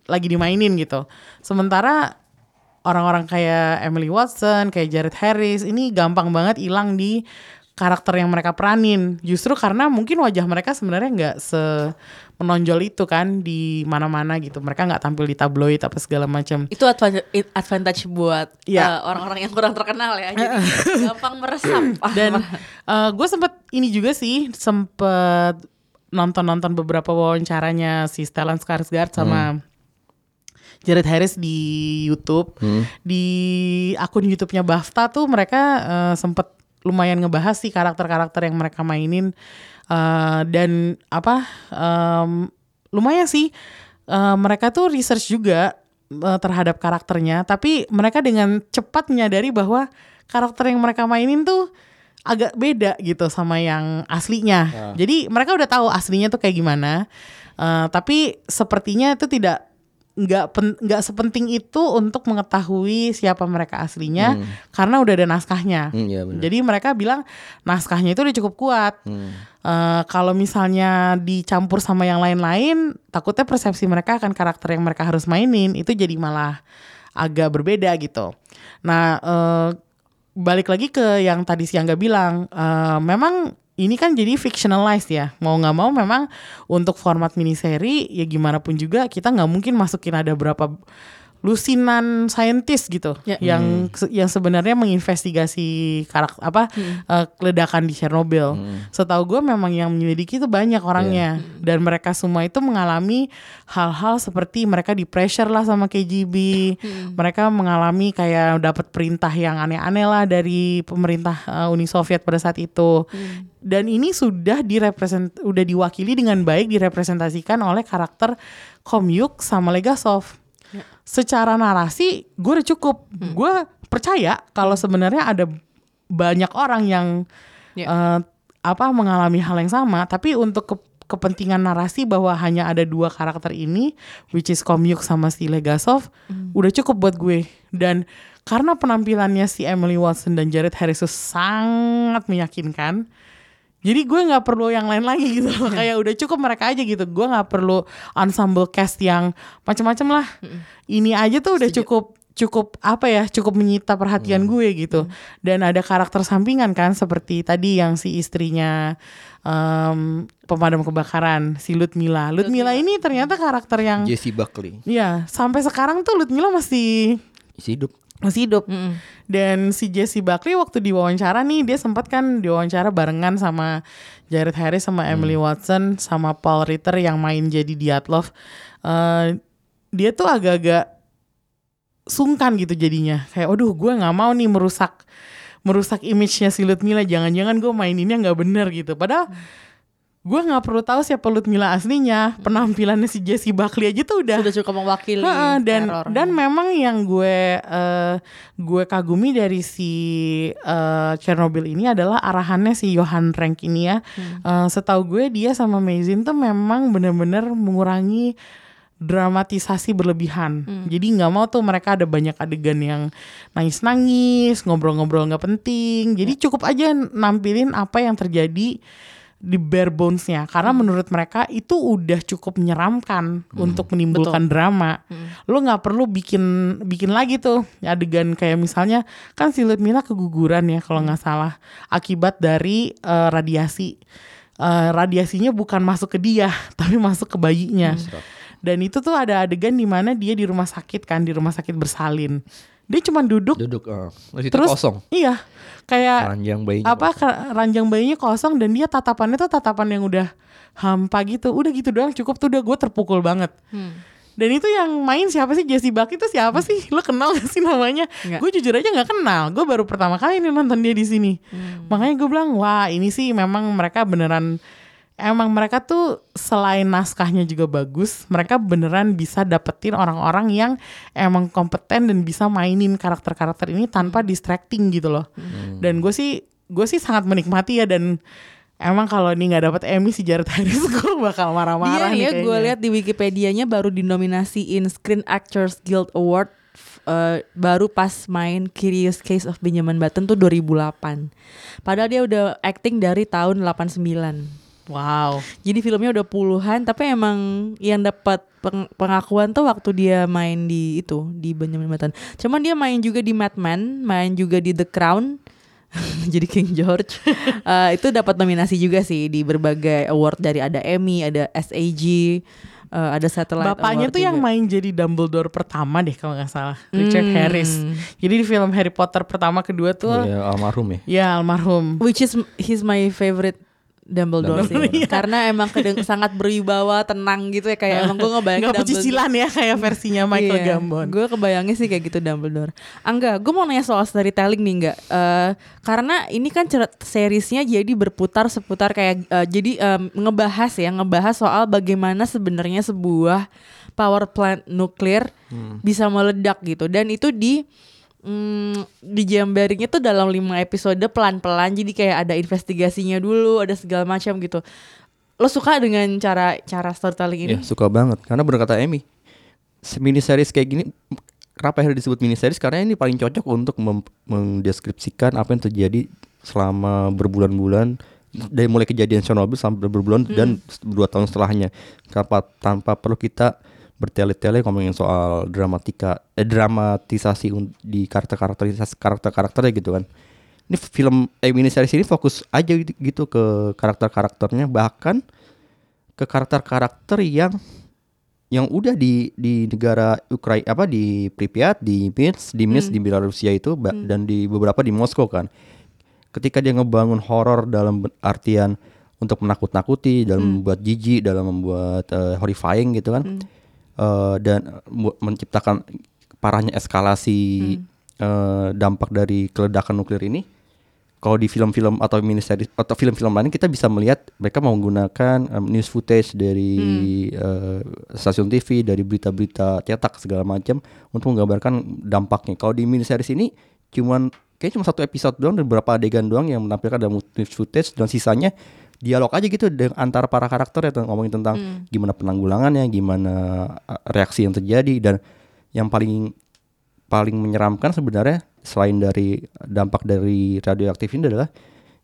[SPEAKER 3] lagi dimainin gitu. Sementara orang-orang kayak Emily Watson, kayak Jared Harris ini gampang banget hilang di karakter yang mereka peranin. Justru karena mungkin wajah mereka sebenarnya nggak se menonjol itu kan di mana-mana gitu. Mereka nggak tampil di tabloid apa segala macam.
[SPEAKER 1] itu advantage, buat
[SPEAKER 3] Iya.
[SPEAKER 1] eh, orang-orang yang kurang terkenal ya jadi gampang meresap
[SPEAKER 3] Dan gue sempet ini juga sih sempet nonton-nonton beberapa wawancaranya si Stellan Skarsgård sama Jared Harris di YouTube. Di akun YouTube-nya BAFTA tuh mereka eh, sempet lumayan ngebahas sih karakter-karakter yang mereka mainin. Eh, dan apa em, lumayan sih. Eh, mereka tuh research juga eh, terhadap karakternya. Tapi mereka dengan cepat menyadari bahwa karakter yang mereka mainin tuh agak beda gitu sama yang aslinya. Jadi mereka udah tahu aslinya tuh kayak gimana. Eh, tapi sepertinya itu tidak nggak nggak sepenting itu untuk mengetahui siapa mereka aslinya karena udah ada naskahnya
[SPEAKER 2] Hmm, iya benar.
[SPEAKER 3] jadi mereka bilang naskahnya itu udah cukup kuat. Eh, kalau misalnya dicampur sama yang lain-lain, takutnya persepsi mereka akan karakter yang mereka harus mainin itu jadi malah agak berbeda gitu. Nah, eh, balik lagi ke yang tadi siang gak bilang, eh, memang ini kan jadi fictionalized ya. Mau nggak mau memang untuk format miniseri ya gimana pun juga kita nggak mungkin masukin ada berapa lusinan saintis gitu
[SPEAKER 1] Ya.
[SPEAKER 3] yang yang sebenarnya menginvestigasi karakter apa eh, ledakan di Chernobyl. Setahu gue memang yang menyelidiki itu banyak orangnya dan mereka semua itu mengalami hal-hal seperti mereka di pressure lah sama KGB. Mereka mengalami kayak dapat perintah yang aneh-aneh lah dari pemerintah eh, Uni Soviet pada saat itu. Dan ini sudah direpresent udah diwakili dengan baik direpresentasikan oleh karakter Komyuk sama Legasov secara narasi gue udah cukup. Gue percaya kalau sebenarnya ada banyak orang yang
[SPEAKER 1] Ya.
[SPEAKER 3] eh, apa mengalami hal yang sama. Tapi untuk ke- kepentingan narasi bahwa hanya ada dua karakter ini which is Komyuk sama si Legasov udah cukup buat gue. Dan karena penampilannya si Emily Watson dan Jared Harris itu sangat meyakinkan jadi gue nggak perlu yang lain lagi gitu loh. Kayak udah cukup mereka aja gitu. Gue nggak perlu ensemble cast yang macam-macam lah. Ini aja tuh udah cukup cukup apa ya cukup menyita perhatian gue gitu. Dan ada karakter sampingan kan seperti tadi yang si istrinya em, pemadam kebakaran si Ludmila Ludmila ini ternyata karakter yang
[SPEAKER 2] Jesse Buckley.
[SPEAKER 3] Ya sampai sekarang tuh Ludmila masih
[SPEAKER 2] isi hidup.
[SPEAKER 3] Masih hidup
[SPEAKER 1] Mm-mm.
[SPEAKER 3] dan si Jesse Buckley waktu diwawancara nih dia sempat kan diwawancara barengan sama Jared Harris sama Emily Watson sama Paul Ritter yang main jadi Dyatlov. Eh, dia tuh agak-agak sungkan gitu jadinya. Kayak aduh gue nggak mau nih merusak merusak image-nya si Ludmilla. Jangan-jangan gue maininnya nggak bener gitu. Padahal gue nggak perlu tahu siapa Ludmilla aslinya penampilannya si Jessie Buckley aja tuh udah
[SPEAKER 1] Sudah cukup mewakili
[SPEAKER 3] dan
[SPEAKER 1] teror.
[SPEAKER 3] dan memang yang gue eh, gue kagumi dari si eh, Chernobyl ini adalah arahannya si Johan Renck ini ya. Eh, setahu gue dia sama Mazin tuh memang bener-bener mengurangi dramatisasi berlebihan. Jadi nggak mau tuh mereka ada banyak adegan yang nangis-nangis, ngobrol-ngobrol nggak penting. Jadi cukup aja nampilin apa yang terjadi di bare bones-nya karena menurut mereka itu udah cukup menyeramkan untuk menimbulkan drama. Lo nggak perlu bikin bikin lagi tuh adegan kayak misalnya kan si Ludmilla keguguran ya kalau nggak salah akibat dari eh, radiasi. Eh, radiasinya bukan masuk ke dia tapi masuk ke bayinya. Dan itu tuh ada adegan di mana dia di rumah sakit kan di rumah sakit bersalin. Dia cuma duduk
[SPEAKER 2] Duduk, uh,
[SPEAKER 3] terus
[SPEAKER 2] kosong.
[SPEAKER 3] Iya. Kayak
[SPEAKER 2] Ranjang bayinya
[SPEAKER 3] apa ka- ranjang bayinya kosong dan dia tatapannya tuh tatapan yang udah hampa gitu. Udah gitu doang cukup tuh udah gue terpukul banget.
[SPEAKER 1] Hmm.
[SPEAKER 3] dan itu yang main siapa sih? Jessie Buckley itu siapa sih? Lo kenal gak sih namanya? Gue jujur aja nggak kenal. Gue baru pertama kali nih nonton dia di sini. Makanya gue bilang wah ini sih memang mereka beneran emang mereka tuh selain naskahnya juga bagus mereka beneran bisa dapetin orang-orang yang emang kompeten dan bisa mainin karakter-karakter ini tanpa distracting gitu loh dan gue sih gue sih sangat menikmati ya dan emang kalau ini nggak dapet Emmy si Jared Harris gue bakal marah-marah
[SPEAKER 1] Dia
[SPEAKER 3] nih
[SPEAKER 1] ya gue lihat di Wikipedia-nya baru dinominasiin Screen Actors Guild Award eh, baru pas main Curious Case of Benjamin Button tuh 2008. Padahal dia udah acting dari tahun 89.
[SPEAKER 3] Wow
[SPEAKER 1] Jadi filmnya udah puluhan tapi emang yang dapat peng- pengakuan tuh waktu dia main di itu di Benjamin Button. Cuman dia main juga di Mad Men, main juga di The Crown. jadi King George Eh, itu dapat nominasi juga sih di berbagai award dari ada Emmy, ada SAG, eh, ada Satellite
[SPEAKER 3] Bapaknya
[SPEAKER 1] Award
[SPEAKER 3] tuh yang
[SPEAKER 1] juga.
[SPEAKER 3] main jadi Dumbledore pertama deh kalau nggak salah Richard
[SPEAKER 1] Hmm.
[SPEAKER 3] Harris. Jadi di film Harry Potter pertama kedua tuh
[SPEAKER 2] Ya, almarhum ya.
[SPEAKER 3] ya almarhum.
[SPEAKER 1] which is he's my favorite Dumbledore sih.
[SPEAKER 3] Dumbledore, iya.
[SPEAKER 1] Karena emang kedeng- sangat berwibawa, tenang gitu ya kayak emang gue ngebayangin
[SPEAKER 3] Nggak
[SPEAKER 1] Dumbledore.
[SPEAKER 3] pecicilan ya kayak versinya Michael
[SPEAKER 1] Iya,
[SPEAKER 3] Gambon.
[SPEAKER 1] Gue kebayangnya sih kayak gitu Dumbledore. Angga, gue mau nanya soal storytelling nih enggak? Eh karena ini kan seriesnya jadi berputar seputar kayak eh, jadi em, ngebahas ya, ngebahas soal bagaimana sebenarnya sebuah power plant nuklir bisa meledak gitu. Dan itu di mm, dijambarinnya tuh dalam lima episode pelan-pelan. Jadi kayak ada investigasinya dulu, ada segala macam gitu. Lo suka dengan cara cara storytelling ini?
[SPEAKER 2] Ya, suka banget karena bener kata Emmy. Mini series kayak gini kenapa akhirnya disebut mini series karena ini paling cocok untuk mendeskripsikan apa yang terjadi selama berbulan-bulan dari mulai kejadian Chernobyl sampai berbulan dan dua tahun setelahnya tanpa tanpa perlu kita bertele-tele ngomongin soal dramatika eh, dramatisasi di karakter-karakterisasi karakter-karakternya gitu kan. Ini film eh mini series ini fokus aja gitu, gitu ke karakter-karakternya bahkan ke karakter-karakter yang yang udah di di negara Ukraina apa di Pripyat, di Minsk, di Minsk di Belarusia itu ba- dan di beberapa di Moskow kan. Ketika dia ngebangun horor dalam artian untuk menakut-nakuti, dalam membuat jijik, dalam membuat eh, horrifying gitu kan. Eh, dan mu- menciptakan parahnya eskalasi eh, dampak dari keledakan nuklir ini kalau di film-film atau mini series atau film-film lain kita bisa melihat mereka menggunakan um, news footage dari eh, stasiun TV, dari berita-berita cetak segala macam untuk menggambarkan dampaknya. Kalau di mini series ini cuman kayak cuma satu episode doang dan beberapa adegan doang yang menampilkan ada news footage dan sisanya dialog aja gitu antara para karakter ya ngomongin tentang gimana penanggulangannya, gimana uh, reaksi yang terjadi. Dan yang paling paling menyeramkan sebenarnya selain dari dampak dari radioaktif ini adalah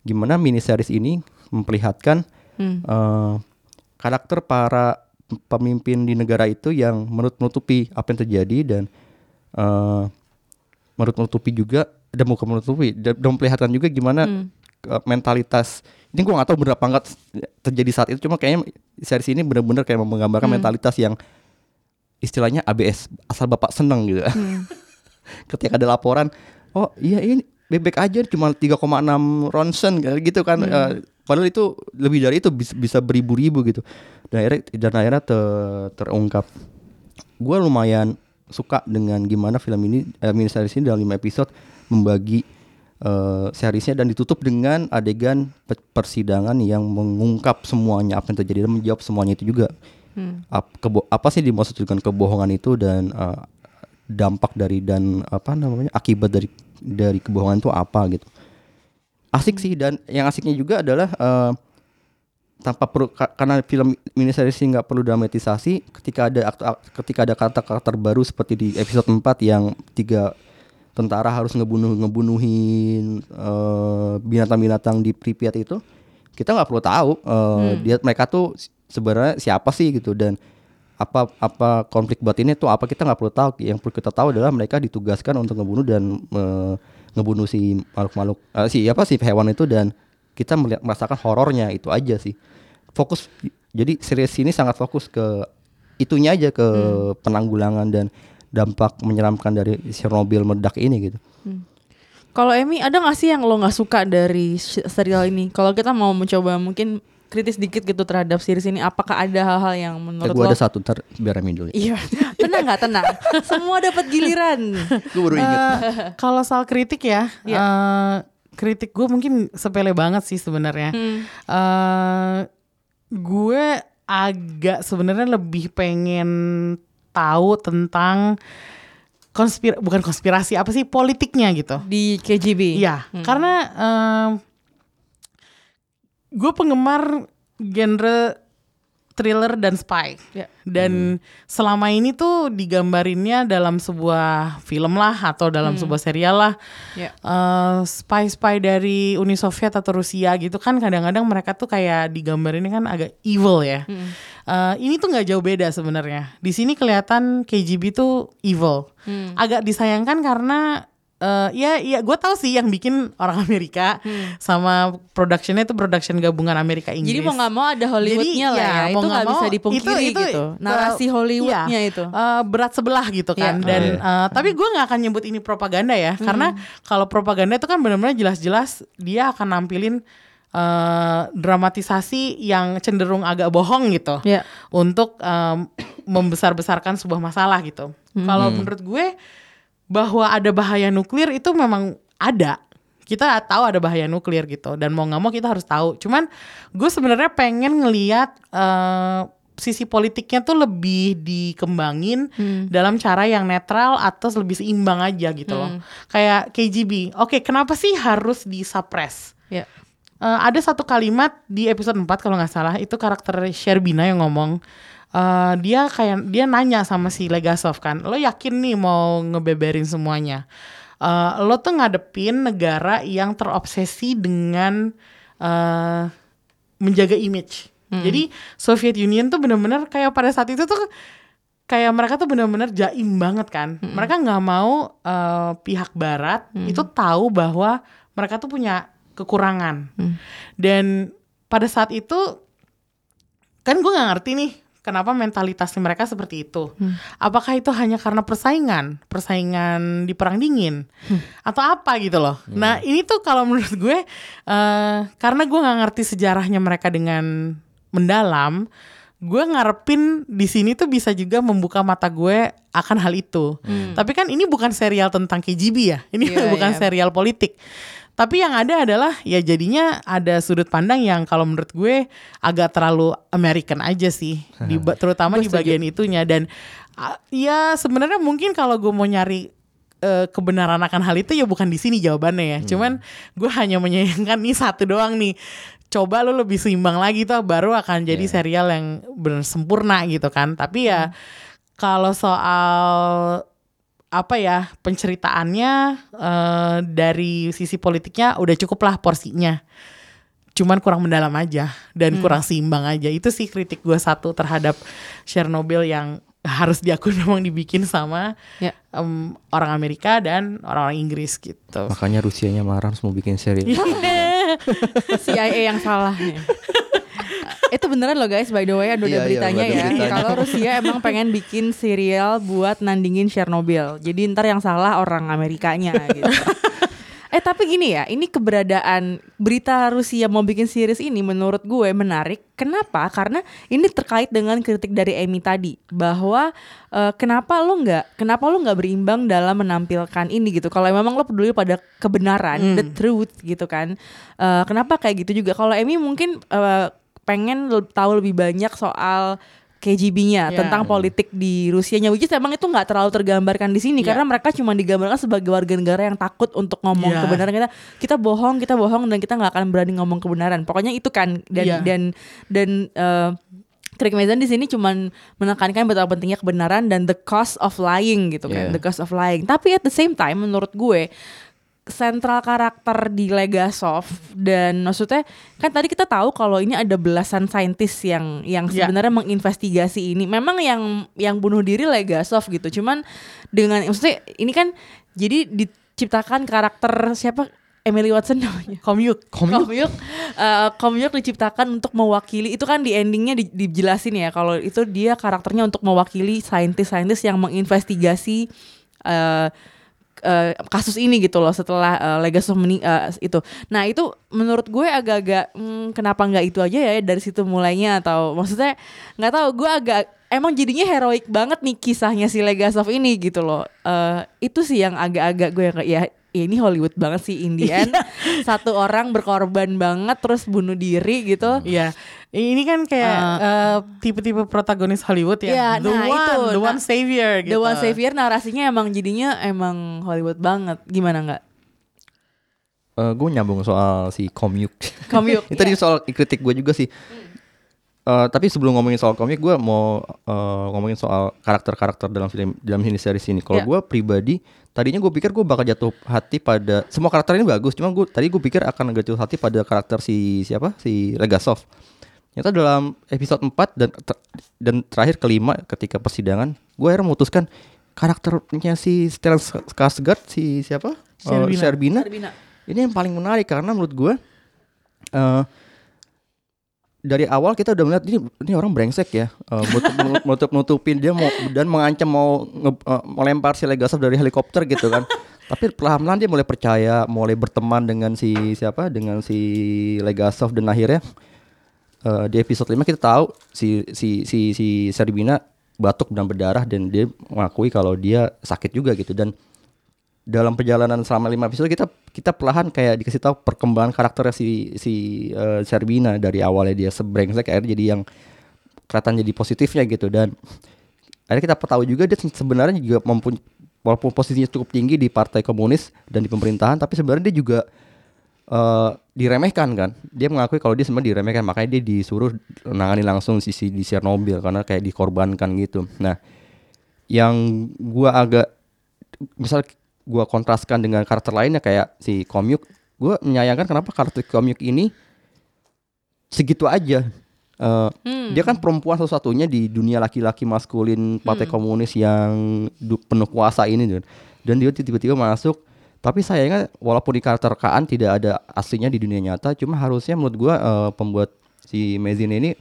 [SPEAKER 2] gimana mini series ini memperlihatkan eh, karakter para pemimpin di negara itu yang menurut menutupi apa yang terjadi dan eh, menurut menutupi juga dan bukan menutupi dan, memperlihatkan juga gimana eh, mentalitas ini gua nggak tahu bener apa enggak terjadi saat itu cuma kayaknya series ini benar-benar kayak menggambarkan mentalitas yang istilahnya ABS asal bapak seneng gitu. Ketika ada laporan oh iya ini bebek aja cuma 3,6 ronsen gitu kan. Eh, padahal itu lebih dari itu bisa, bisa beribu-ribu gitu. Dan akhirnya dan akhirnya ter- terungkap. Gue lumayan suka dengan gimana film ini eh, mini series ini dalam 5 episode membagi eh, seriesnya dan ditutup dengan adegan pe- persidangan yang mengungkap semuanya apa yang terjadi dan menjawab semuanya itu juga. Ap- kebo- apa sih dimaksud dengan kebohongan itu dan eh, dampak dari dan apa namanya akibat dari dari kebohongan itu apa gitu. Asik sih dan yang asiknya juga adalah eh, tanpa perlu ka- karena film miniseries ini nggak perlu dramatisasi ketika ada ketika ada karakter-karakter baru seperti di episode 4 yang tiga tentara harus ngebunuh ngebunuhin eh, binatang-binatang di Pripyat itu kita nggak perlu tahu eh, dia mereka tuh sebenarnya siapa sih gitu dan apa apa konflik batinnya tuh apa kita nggak perlu tahu. Yang perlu kita tahu adalah mereka ditugaskan untuk ngebunuh dan eh, ngebunuh si makhluk-makhluk eh, si apa sih hewan itu dan kita melihat merasakan horornya itu aja sih. Fokus jadi series ini sangat fokus ke itunya aja ke penanggulangan dan dampak menyeramkan dari Chernobyl meledak ini gitu
[SPEAKER 1] Kalau Emmy ada gak sih yang lo nggak suka dari serial ini? Kalau kita mau mencoba mungkin kritis dikit gitu terhadap series ini, apakah ada hal-hal yang
[SPEAKER 2] Eh,
[SPEAKER 1] menurut
[SPEAKER 2] gue
[SPEAKER 1] lo?
[SPEAKER 2] ada satu ntar biar Amin dulu ya.
[SPEAKER 1] Iya, tenang nggak tenang. Semua dapat giliran.
[SPEAKER 2] gue baru inget
[SPEAKER 3] Eh, kalau soal kritik ya,
[SPEAKER 1] Iya.
[SPEAKER 3] eh, kritik gue mungkin sepele banget sih sebenarnya.
[SPEAKER 1] Hmm.
[SPEAKER 3] Eh, gue agak sebenarnya lebih pengen tahu tentang konspir bukan konspirasi apa sih politiknya gitu.
[SPEAKER 1] Di KGB.
[SPEAKER 3] Iya, karena em, gue penggemar genre thriller dan spy.
[SPEAKER 1] Ya.
[SPEAKER 3] Dan selama ini tuh digambarinnya dalam sebuah film lah atau dalam sebuah serial lah.
[SPEAKER 1] Ya.
[SPEAKER 3] Eh, spy-spy dari Uni Soviet atau Rusia gitu kan kadang-kadang mereka tuh kayak digambarinnya kan agak evil ya. Eh, ini tuh nggak jauh beda sebenarnya. Di sini kelihatan KGB tuh evil. Agak disayangkan karena eh, ya ya gue tahu sih yang bikin orang Amerika sama productionnya itu production gabungan Amerika Inggris.
[SPEAKER 1] Jadi mau nggak mau ada Hollywoodnya lah ya,
[SPEAKER 3] ya,
[SPEAKER 1] itu
[SPEAKER 3] mau
[SPEAKER 1] nggak
[SPEAKER 3] nggak
[SPEAKER 1] bisa dipungkiri
[SPEAKER 3] itu- itu,
[SPEAKER 1] gitu.
[SPEAKER 3] uh,
[SPEAKER 1] Narasi Hollywoodnya
[SPEAKER 3] iya,
[SPEAKER 1] itu.
[SPEAKER 3] uh, berat sebelah gitu kan.
[SPEAKER 1] Iya.
[SPEAKER 3] Dan
[SPEAKER 2] Oh, iya.
[SPEAKER 3] uh, tapi gue nggak akan nyebut ini propaganda ya, karena kalau propaganda itu kan benar-benar jelas-jelas dia akan nampilin uh, dramatisasi yang cenderung agak bohong gitu
[SPEAKER 1] Ya.
[SPEAKER 3] untuk um, membesar-besarkan sebuah masalah gitu. Kalau menurut gue bahwa ada bahaya nuklir itu memang ada. Kita tahu ada bahaya nuklir gitu dan mau nggak mau kita harus tahu. Cuman gue sebenarnya pengen ngeliat uh, sisi politiknya tuh lebih dikembangin dalam cara yang netral atau lebih seimbang aja gitu loh. Kayak KGB. Oke, kenapa sih harus disuppress?
[SPEAKER 1] Ya.
[SPEAKER 3] Eh, ada satu kalimat di episode 4 kalau nggak salah itu karakter Sherbina yang ngomong eh, dia kayak dia nanya sama si Legasov kan lo yakin nih mau ngebeberin semuanya? Eh, lo tuh ngadepin negara yang terobsesi dengan eh, menjaga image. Jadi Soviet Union tuh bener-bener kayak pada saat itu tuh kayak mereka tuh benar-benar jaim banget kan. Mereka nggak mau eh, pihak Barat itu tahu bahwa mereka tuh punya kekurangan. Dan pada saat itu kan gue nggak ngerti nih kenapa mentalitasnya mereka seperti itu. Apakah itu hanya karena persaingan, persaingan di perang dingin, atau apa gitu loh? Nah ini tuh kalau menurut gue eh, karena gue nggak ngerti sejarahnya mereka dengan mendalam, gue ngarepin di sini tuh bisa juga membuka mata gue akan hal itu. Tapi kan ini bukan serial tentang KGB ya, ini
[SPEAKER 1] Iya,
[SPEAKER 3] bukan
[SPEAKER 1] iya.
[SPEAKER 3] serial politik. Tapi yang ada adalah ya jadinya ada sudut pandang yang kalau menurut gue agak terlalu American aja sih, di, terutama di bagian itunya dan ya sebenarnya mungkin kalau gue mau nyari eh, kebenaran akan hal itu ya bukan di sini jawabannya ya. Cuman gue hanya menyayangkan nih satu doang nih. Coba lo lebih seimbang lagi tuh baru akan jadi serial yang benar sempurna gitu kan. Tapi ya kalau soal apa ya penceritaannya eh, dari sisi politiknya udah cukup lah porsinya. Cuman kurang mendalam aja dan kurang seimbang aja. Itu sih kritik gue satu terhadap Chernobyl yang harus diakui memang dibikin sama
[SPEAKER 1] Ya.
[SPEAKER 3] em, orang Amerika dan orang-orang Inggris gitu.
[SPEAKER 2] makanya Rusianya marah harus mau bikin seri
[SPEAKER 1] CIA yang salah nih. Itu beneran loh guys by the way ada
[SPEAKER 2] Iya, iya,
[SPEAKER 1] beritanya
[SPEAKER 2] ada
[SPEAKER 1] ya
[SPEAKER 2] beritanya.
[SPEAKER 1] kalau Rusia emang pengen bikin serial buat nandingin Chernobyl jadi ntar yang salah orang Amerikanya gitu Eh tapi gini ya, ini keberadaan berita Rusia mau bikin series ini menurut gue menarik. Kenapa? Karena ini terkait dengan kritik dari Amy tadi bahwa eh, kenapa lo nggak, kenapa lo nggak berimbang dalam menampilkan ini gitu. Kalau memang lo peduli pada kebenaran, the truth gitu kan. Eh, kenapa kayak gitu juga? Kalau Amy mungkin eh, pengen tahu lebih banyak soal KGB-nya
[SPEAKER 3] Ya.
[SPEAKER 1] tentang politik di Rusianya, which is emang itu nggak terlalu tergambarkan di sini
[SPEAKER 3] Ya.
[SPEAKER 1] karena mereka cuma digambarkan sebagai warga negara yang takut untuk ngomong
[SPEAKER 3] Ya.
[SPEAKER 1] kebenaran kita kita bohong kita bohong dan kita nggak akan berani ngomong kebenaran pokoknya itu kan dan
[SPEAKER 3] Iya.
[SPEAKER 1] dan dan eh, Craig Mazin di sini cuman menekankan betapa pentingnya kebenaran dan the cost of lying gitu kan
[SPEAKER 2] Yeah.
[SPEAKER 1] the cost of lying tapi at the same time menurut gue sentral karakter di Legasov dan maksudnya kan tadi kita tahu kalau ini ada belasan saintis yang yang
[SPEAKER 3] Ya.
[SPEAKER 1] sebenarnya menginvestigasi ini. Memang yang yang bunuh diri Legasov gitu. Cuman dengan maksudnya ini kan jadi diciptakan karakter siapa Emily Watson namanya.
[SPEAKER 3] Komyuk.
[SPEAKER 1] Komyuk, eh, Komyuk diciptakan untuk mewakili itu kan di endingnya di- dijelasin ya kalau itu dia karakternya untuk mewakili saintis-saintis yang menginvestigasi eh, eh, kasus ini gitu loh setelah uh, Legasov meni eh, itu. Nah itu menurut gue agak-agak hmm, kenapa nggak itu aja ya dari situ mulainya atau maksudnya nggak tahu gue agak emang jadinya heroik banget nih kisahnya si Legasov ini gitu loh. Eh, itu sih yang agak-agak gue ya ya ini Hollywood banget sih Indian satu orang berkorban banget terus bunuh diri gitu
[SPEAKER 3] Iya, ini kan kayak
[SPEAKER 1] Uh.
[SPEAKER 3] eh, tipe-tipe protagonis Hollywood ya.
[SPEAKER 1] Iya,
[SPEAKER 3] the
[SPEAKER 1] nah
[SPEAKER 3] one,
[SPEAKER 1] itu.
[SPEAKER 3] the
[SPEAKER 1] Nah,
[SPEAKER 3] one savior gitu.
[SPEAKER 1] The One Savior narasinya emang jadinya emang Hollywood banget gimana nggak
[SPEAKER 2] gue Eh, nyambung soal si komyuk.
[SPEAKER 1] Komyuk,
[SPEAKER 2] Itu tadi
[SPEAKER 1] iya.
[SPEAKER 2] soal kritik gue juga sih. Eh, tapi sebelum ngomongin soal komik, gue mau eh, ngomongin soal karakter-karakter dalam film dalam ini series ini. Kalau
[SPEAKER 1] Iya.
[SPEAKER 2] gue pribadi, tadinya gue pikir gue bakal jatuh hati pada semua karakter ini bagus. Cuma gue tadi gue pikir akan jatuh hati pada karakter si siapa si Legasov. Ternyata dalam episode 4 dan ter- dan terakhir kelima ketika persidangan, gue akhirnya memutuskan karakternya si Stellan Skarsgård si siapa? Eh,
[SPEAKER 3] Sherbina.
[SPEAKER 2] Sherbina.
[SPEAKER 1] Serbina.
[SPEAKER 2] Ini yang paling menarik karena menurut gue eh dari awal kita udah melihat ini ini orang brengsek ya, eh, menutup, menutup nutupin dia mau dan mengancam mau nge- eh, melempar si Legasov dari helikopter gitu kan. Tapi perlahan-lahan dia mulai percaya, mulai berteman dengan si siapa, dengan si Legasov dan akhirnya eh, di episode 5 kita tahu si si si si Serbina batuk dan berdarah dan dia mengakui kalau dia sakit juga gitu dan dalam perjalanan selama lima episode kita kita perlahan kayak dikasih tahu perkembangan karakternya si si eh, Serbina. Dari awalnya dia sebrengsek akhirnya jadi yang kelihatan jadi positifnya gitu. Dan akhirnya kita tahu juga dia sebenarnya juga mempunyai walaupun posisinya cukup tinggi di partai komunis dan di pemerintahan tapi sebenarnya dia juga eh, diremehkan kan. Dia mengakui kalau dia sebenarnya diremehkan makanya dia disuruh nangani langsung sisi di Chernobyl karena kayak dikorbankan gitu. Nah yang gua agak misal gua kontraskan dengan karakter lainnya kayak si Komyuk gua menyayangkan kenapa karakter Komyuk ini segitu aja. Eh,
[SPEAKER 1] Hmm.
[SPEAKER 2] dia kan perempuan satu-satunya di dunia laki-laki maskulin partai komunis yang penuh kuasa ini dan dan dia tiba-tiba masuk tapi sayangnya walaupun di karakter Kaan tidak ada aslinya di dunia nyata cuma harusnya menurut gua eh, pembuat si Mezin ini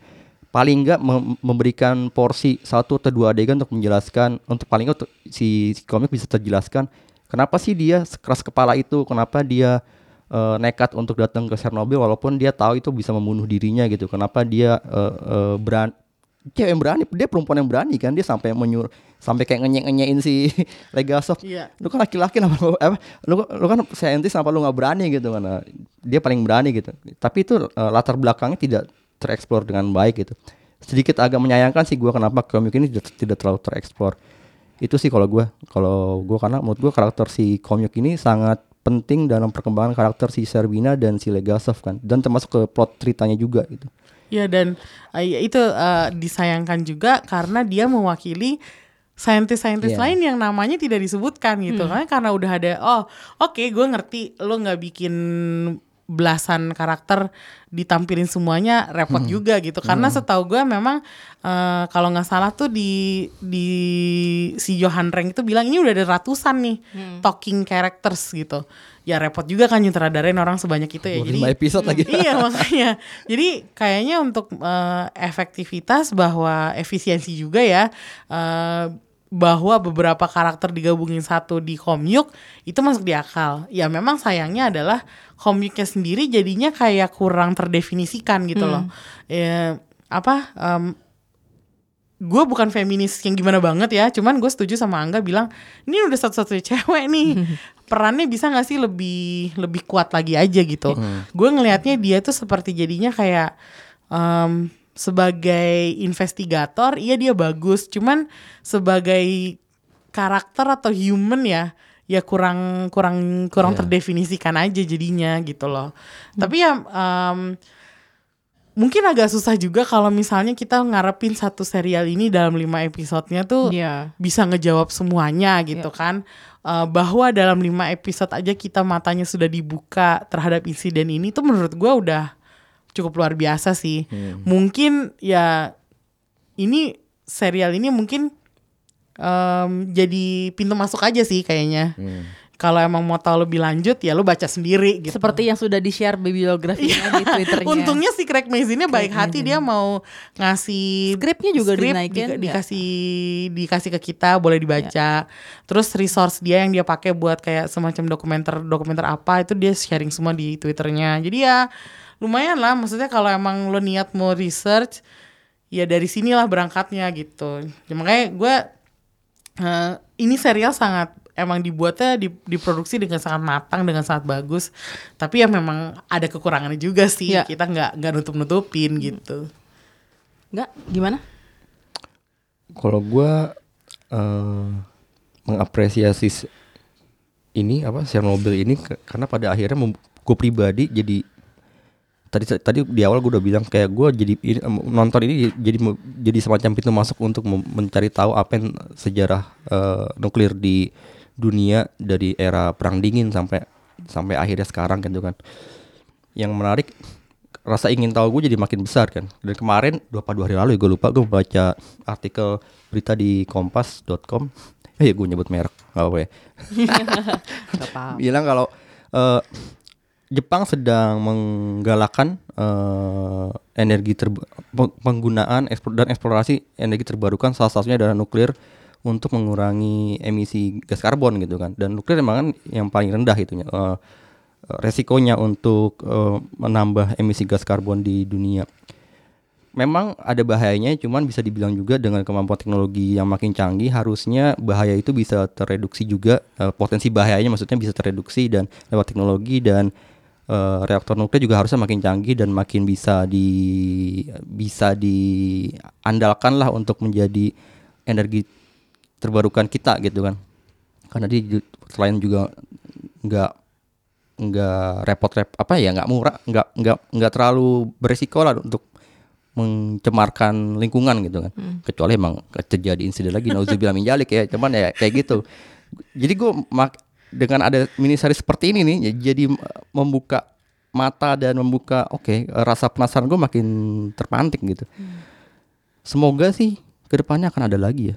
[SPEAKER 2] paling nggak mem- memberikan porsi satu atau dua adegan untuk menjelaskan untuk paling nggak untuk si, si komik bisa terjelaskan kenapa sih dia keras kepala itu? Kenapa dia eh, nekat untuk datang ke Chernobyl walaupun dia tahu itu bisa membunuh dirinya gitu? Kenapa dia eh, eh, berani cewek yang berani dia perempuan yang berani kan? Dia sampai menyuruh sampai kayak ngenyek ngenyekin si Legasov.
[SPEAKER 3] Iya.
[SPEAKER 2] lu kan laki-laki kenapa lu apa lu, lu kan saintis kenapa lu nggak berani gitu? Kan Nah, dia paling berani gitu. Tapi itu eh, latar belakangnya tidak tereksplor dengan baik gitu. Sedikit agak menyayangkan sih gua kenapa komik ini tidak, tidak terlalu tereksplor itu sih kalau gua. Kalau gua karena menurut gua karakter si komik ini sangat penting dalam perkembangan karakter si Serbina dan si Legasov kan. Dan termasuk ke plot ceritanya juga gitu.
[SPEAKER 3] Ya dan eh, ya itu eh, disayangkan juga karena dia mewakili saintis-saintis
[SPEAKER 2] Iya.
[SPEAKER 3] lain yang namanya tidak disebutkan gitu. Kan karena udah ada oh oke gue ngerti lo nggak bikin belasan karakter ditampilin semuanya repot juga gitu. Karena setahu gue memang eh, kalau nggak salah tuh di di si Johan Reng itu bilang ini udah ada ratusan nih talking characters gitu. Ya repot juga kan nyutradarain orang sebanyak itu ya. Jadi
[SPEAKER 2] episode lagi.
[SPEAKER 3] Iya makanya. Jadi kayaknya untuk eh, efektivitas bahwa efisiensi juga ya eh, bahwa beberapa karakter digabungin satu di komyuk itu masuk di akal. Ya memang sayangnya adalah komyuknya sendiri jadinya kayak kurang terdefinisikan gitu loh. Ya apa? em, gue bukan feminis yang gimana banget ya, cuman gue setuju sama Angga bilang ini udah satu-satunya cewek nih perannya bisa nggak sih lebih lebih kuat lagi aja gitu. Gue ngelihatnya dia tuh seperti jadinya kayak em, sebagai investigator, iya dia bagus, cuman sebagai karakter atau human ya ya kurang kurang kurang
[SPEAKER 2] Iya.
[SPEAKER 3] terdefinisikan aja jadinya gitu loh. Tapi ya em, mungkin agak susah juga kalau misalnya kita ngarepin satu serial ini dalam lima episodenya tuh
[SPEAKER 1] Iya.
[SPEAKER 3] bisa ngejawab semuanya gitu kan Eh, bahwa dalam lima episode aja kita matanya sudah dibuka terhadap insiden ini tuh menurut gua udah cukup luar biasa sih mungkin ya ini serial ini mungkin em, jadi pintu masuk aja sih kayaknya kalau emang mau tahu lebih lanjut ya lu baca sendiri gitu
[SPEAKER 1] Seperti yang sudah di-share bibliografinya di Twitternya.
[SPEAKER 3] Untungnya si Craig Mazin-nya baik hati dia mau ngasih
[SPEAKER 1] Skripnya juga
[SPEAKER 3] skrip
[SPEAKER 1] dinaikin,
[SPEAKER 3] di-
[SPEAKER 1] ya.
[SPEAKER 3] dikasih dikasih ke kita boleh dibaca. Terus resource dia yang dia pakai buat kayak semacam dokumenter dokumenter apa itu dia sharing semua di Twitternya. Jadi ya lumayan lah maksudnya kalau emang lo niat mau research ya dari sinilah berangkatnya gitu. Ya, makanya gue eh, ini serial sangat emang dibuatnya di- diproduksi dengan sangat matang dengan sangat bagus tapi ya memang ada kekurangannya juga sih
[SPEAKER 1] Iya.
[SPEAKER 3] kita nggak nggak nutup nutupin gitu
[SPEAKER 1] Enggak, gimana?
[SPEAKER 2] Kalau gua eh, mengapresiasi ini apa Chernobyl ini karena pada akhirnya gue pribadi jadi tadi tadi di awal gue udah bilang kayak gue jadi ini, nonton ini jadi jadi semacam pintu masuk untuk mencari tahu apa yang sejarah eh, nuklir di dunia dari era perang dingin sampai sampai akhirnya sekarang gitu kan. Yang menarik rasa ingin tahu gue jadi makin besar kan. Dan kemarin dua dua hari lalu ya gue lupa gue baca artikel berita di kompas.com. Eh ya gue nyebut merek nggak apa ya. Bilang kalau eh, Jepang sedang menggalakkan eh, energi peng- penggunaan ekspor- dan eksplorasi energi terbarukan salah satunya adalah nuklir untuk mengurangi emisi gas karbon gitu kan. Dan nuklir memang kan yang paling rendah itunya eh, resikonya untuk eh, menambah emisi gas karbon di dunia. Memang ada bahayanya cuman bisa dibilang juga dengan kemampuan teknologi yang makin canggih harusnya bahaya itu bisa tereduksi juga. Eh, potensi bahayanya maksudnya bisa tereduksi dan lewat teknologi dan eh, reaktor nuklir juga harusnya makin canggih dan makin bisa di bisa diandalkan lah untuk menjadi energi terbarukan kita gitu kan. Karena dia ju- selain juga nggak nggak repot-rep apa ya nggak murah nggak nggak nggak terlalu beresiko lah untuk mencemarkan lingkungan gitu kan. Kecuali emang terjadi insiden lagi nauzubillah min jalik ya cuman ya kayak gitu. Jadi gue dengan ada mini series seperti ini nih ya jadi eh, membuka mata dan membuka oke rasa penasaran gue makin terpantik gitu semoga sih ke depannya akan ada lagi ya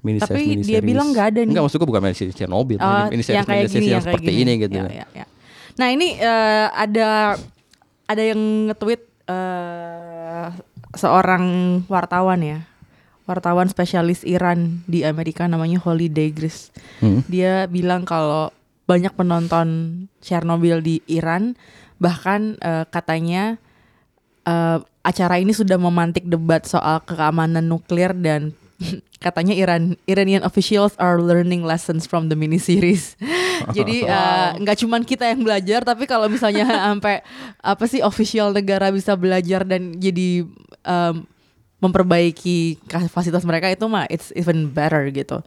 [SPEAKER 2] mini
[SPEAKER 1] Tapi
[SPEAKER 2] series, mini
[SPEAKER 1] dia
[SPEAKER 2] series.
[SPEAKER 1] bilang nggak ada nih.
[SPEAKER 2] Enggak maksud gue bukan mini series Chernobyl
[SPEAKER 1] Oh,
[SPEAKER 2] mini series,
[SPEAKER 1] yang
[SPEAKER 2] mini series
[SPEAKER 1] gini,
[SPEAKER 2] yang seperti
[SPEAKER 1] gini.
[SPEAKER 2] ini gitu
[SPEAKER 1] Ya, ya, ya. Nah ini eh, ada ada yang nge-tweet eh, seorang wartawan ya, wartawan spesialis Iran di Amerika namanya Holiday Gris.
[SPEAKER 2] Hmm.
[SPEAKER 1] Dia bilang kalau banyak penonton Chernobyl di Iran, bahkan eh, katanya eh, acara ini sudah memantik debat soal keamanan nuklir dan katanya Iran Iranian officials are learning lessons from the miniseries. Jadi eh, nggak cuman kita yang belajar, tapi kalau misalnya sampai apa sih official negara bisa belajar dan jadi em, memperbaiki fasilitas mereka itu mah it's even better gitu.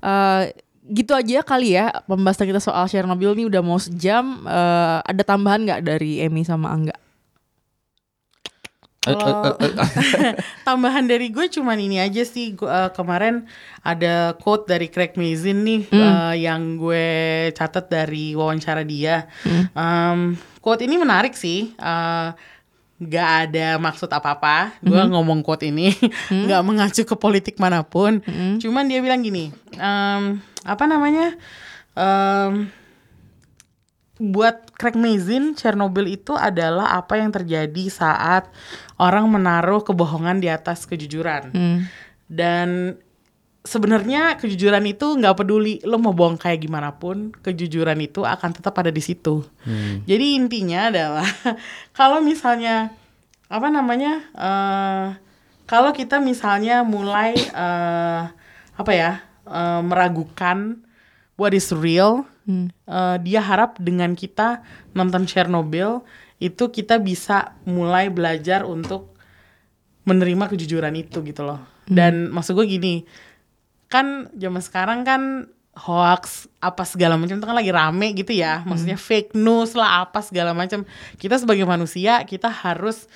[SPEAKER 1] Eh, gitu aja kali ya pembahasan kita soal Chernobyl ini udah mau sejam. Eh, ada tambahan nggak dari Emi sama Angga?
[SPEAKER 2] Eh,
[SPEAKER 3] Kalau tambahan dari gue cuman ini aja sih Gua, eh, kemarin ada quote dari Craig Mazin nih eh, yang gue catat dari wawancara dia. Em, quote ini menarik sih. Eh, Gak ada maksud apa-apa. Gue ngomong quote ini nggak mengacu ke politik mana pun. Cuman dia bilang gini. em, apa namanya? Em, buat Craig Mazin, Chernobyl itu adalah apa yang terjadi saat orang menaruh kebohongan di atas kejujuran. Dan sebenarnya kejujuran itu nggak peduli lo mau bohong kayak gimana pun kejujuran itu akan tetap ada di situ. Jadi intinya adalah kalau misalnya apa namanya eh kalau kita misalnya mulai eh apa ya eh, meragukan what is real eh, dia harap dengan kita nonton Chernobyl itu kita bisa mulai belajar untuk menerima kejujuran itu gitu loh. Dan maksud gue gini, kan zaman sekarang kan hoax apa segala macam itu kan lagi rame gitu ya. Maksudnya fake news lah apa segala macam. Kita sebagai manusia kita harus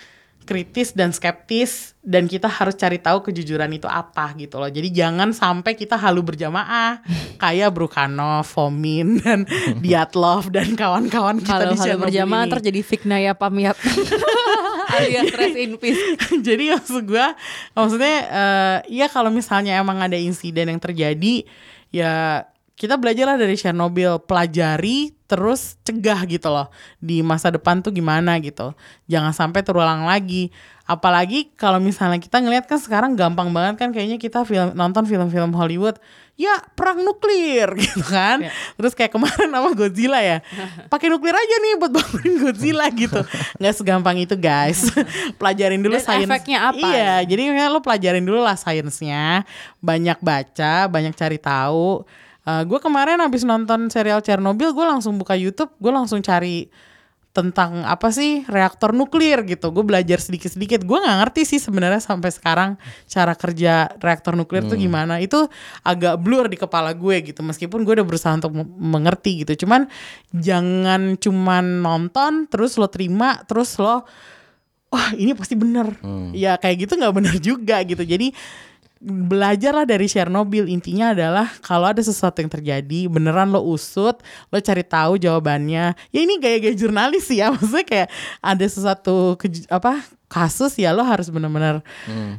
[SPEAKER 3] kritis dan skeptis dan kita harus cari tahu kejujuran itu apa gitu loh. Jadi jangan sampai kita halu berjamaah kayak Brukhanov, Fomin dan Diatlov dan kawan-kawan kita
[SPEAKER 1] Kalau
[SPEAKER 3] di
[SPEAKER 1] hal
[SPEAKER 3] Chernobyl
[SPEAKER 1] berjamaah
[SPEAKER 3] ini.
[SPEAKER 1] terjadi Fiknaya Pamiat alias rest in peace.
[SPEAKER 3] jadi maksud gue maksudnya eh, ya kalau misalnya emang ada insiden yang terjadi ya kita belajarlah dari Chernobyl pelajari terus cegah gitu loh. Di masa depan tuh gimana gitu. Jangan sampai terulang lagi. Apalagi kalau misalnya kita ngelihat kan sekarang gampang banget kan kayaknya kita film nonton film-film Hollywood. Ya perang nuklir gitu kan.
[SPEAKER 1] Ya.
[SPEAKER 3] terus kayak kemarin sama Godzilla ya. Pakai nuklir aja nih buat bangunin Godzilla gitu. Nggak segampang itu guys. Pelajarin dulu sains
[SPEAKER 1] efeknya apa?
[SPEAKER 3] Iya jadi ya lo pelajarin dulu lah sainsnya banyak baca banyak cari tahu gue kemarin habis nonton serial Chernobyl gue langsung buka YouTube gue langsung cari tentang apa sih reaktor nuklir gitu. Gue belajar sedikit sedikit gue nggak ngerti sih sebenarnya sampai sekarang cara kerja reaktor nuklir tuh gimana. Itu agak blur di kepala gue gitu. Meskipun gue udah berusaha untuk mengerti gitu. Cuman jangan cuman nonton terus lo terima terus lo wah ini pasti bener. Ya kayak gitu nggak bener juga gitu. Jadi belajarlah dari Chernobyl. Intinya adalah kalau ada sesuatu yang terjadi beneran lo usut lo cari tahu jawabannya. Ya ini gaya-gaya jurnalis sih ya. Maksudnya kayak ada sesuatu keju- apa kasus ya lo harus bener-bener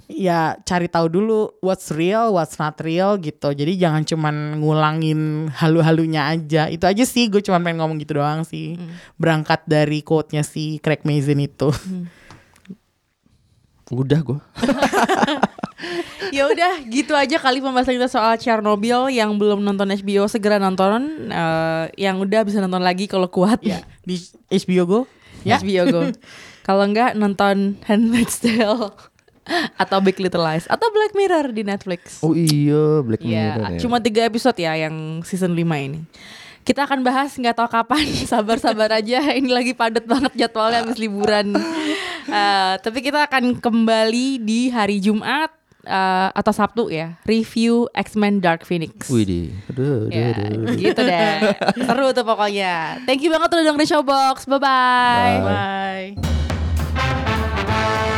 [SPEAKER 3] ya cari tahu dulu what's real what's not real gitu. Jadi jangan cuman ngulangin halu-halunya aja. Itu aja sih gue cuman pengen ngomong gitu doang sih. Berangkat dari quote-nya si Craig Mazin itu.
[SPEAKER 2] Udah gue.
[SPEAKER 1] ya udah gitu aja kali pembahasan kita soal Chernobyl yang belum nonton HBO segera nonton. Eh, yang udah bisa nonton lagi kalau kuat.
[SPEAKER 3] Ya di HBO Go? Ya.
[SPEAKER 1] HBO Go. Kalau enggak nonton Handmaid's Tale atau Big Little Lies atau Black Mirror di Netflix.
[SPEAKER 2] Oh iya Black
[SPEAKER 1] ya
[SPEAKER 2] Mirror ya.
[SPEAKER 1] cuma tiga episode ya yang season 5 ini. Kita akan bahas nggak tahu kapan. Sabar-sabar aja ini lagi padat banget jadwalnya habis liburan. Eh, tapi kita akan kembali di hari Jumat uh, atau Sabtu ya review X-Men Dark Phoenix.
[SPEAKER 2] Widih,
[SPEAKER 1] ya,
[SPEAKER 2] aduh,
[SPEAKER 1] gitu deh. Seru tuh pokoknya. Thank you banget udah dengerin Showbox. Bye Bye.
[SPEAKER 2] Bye.
[SPEAKER 3] Bye.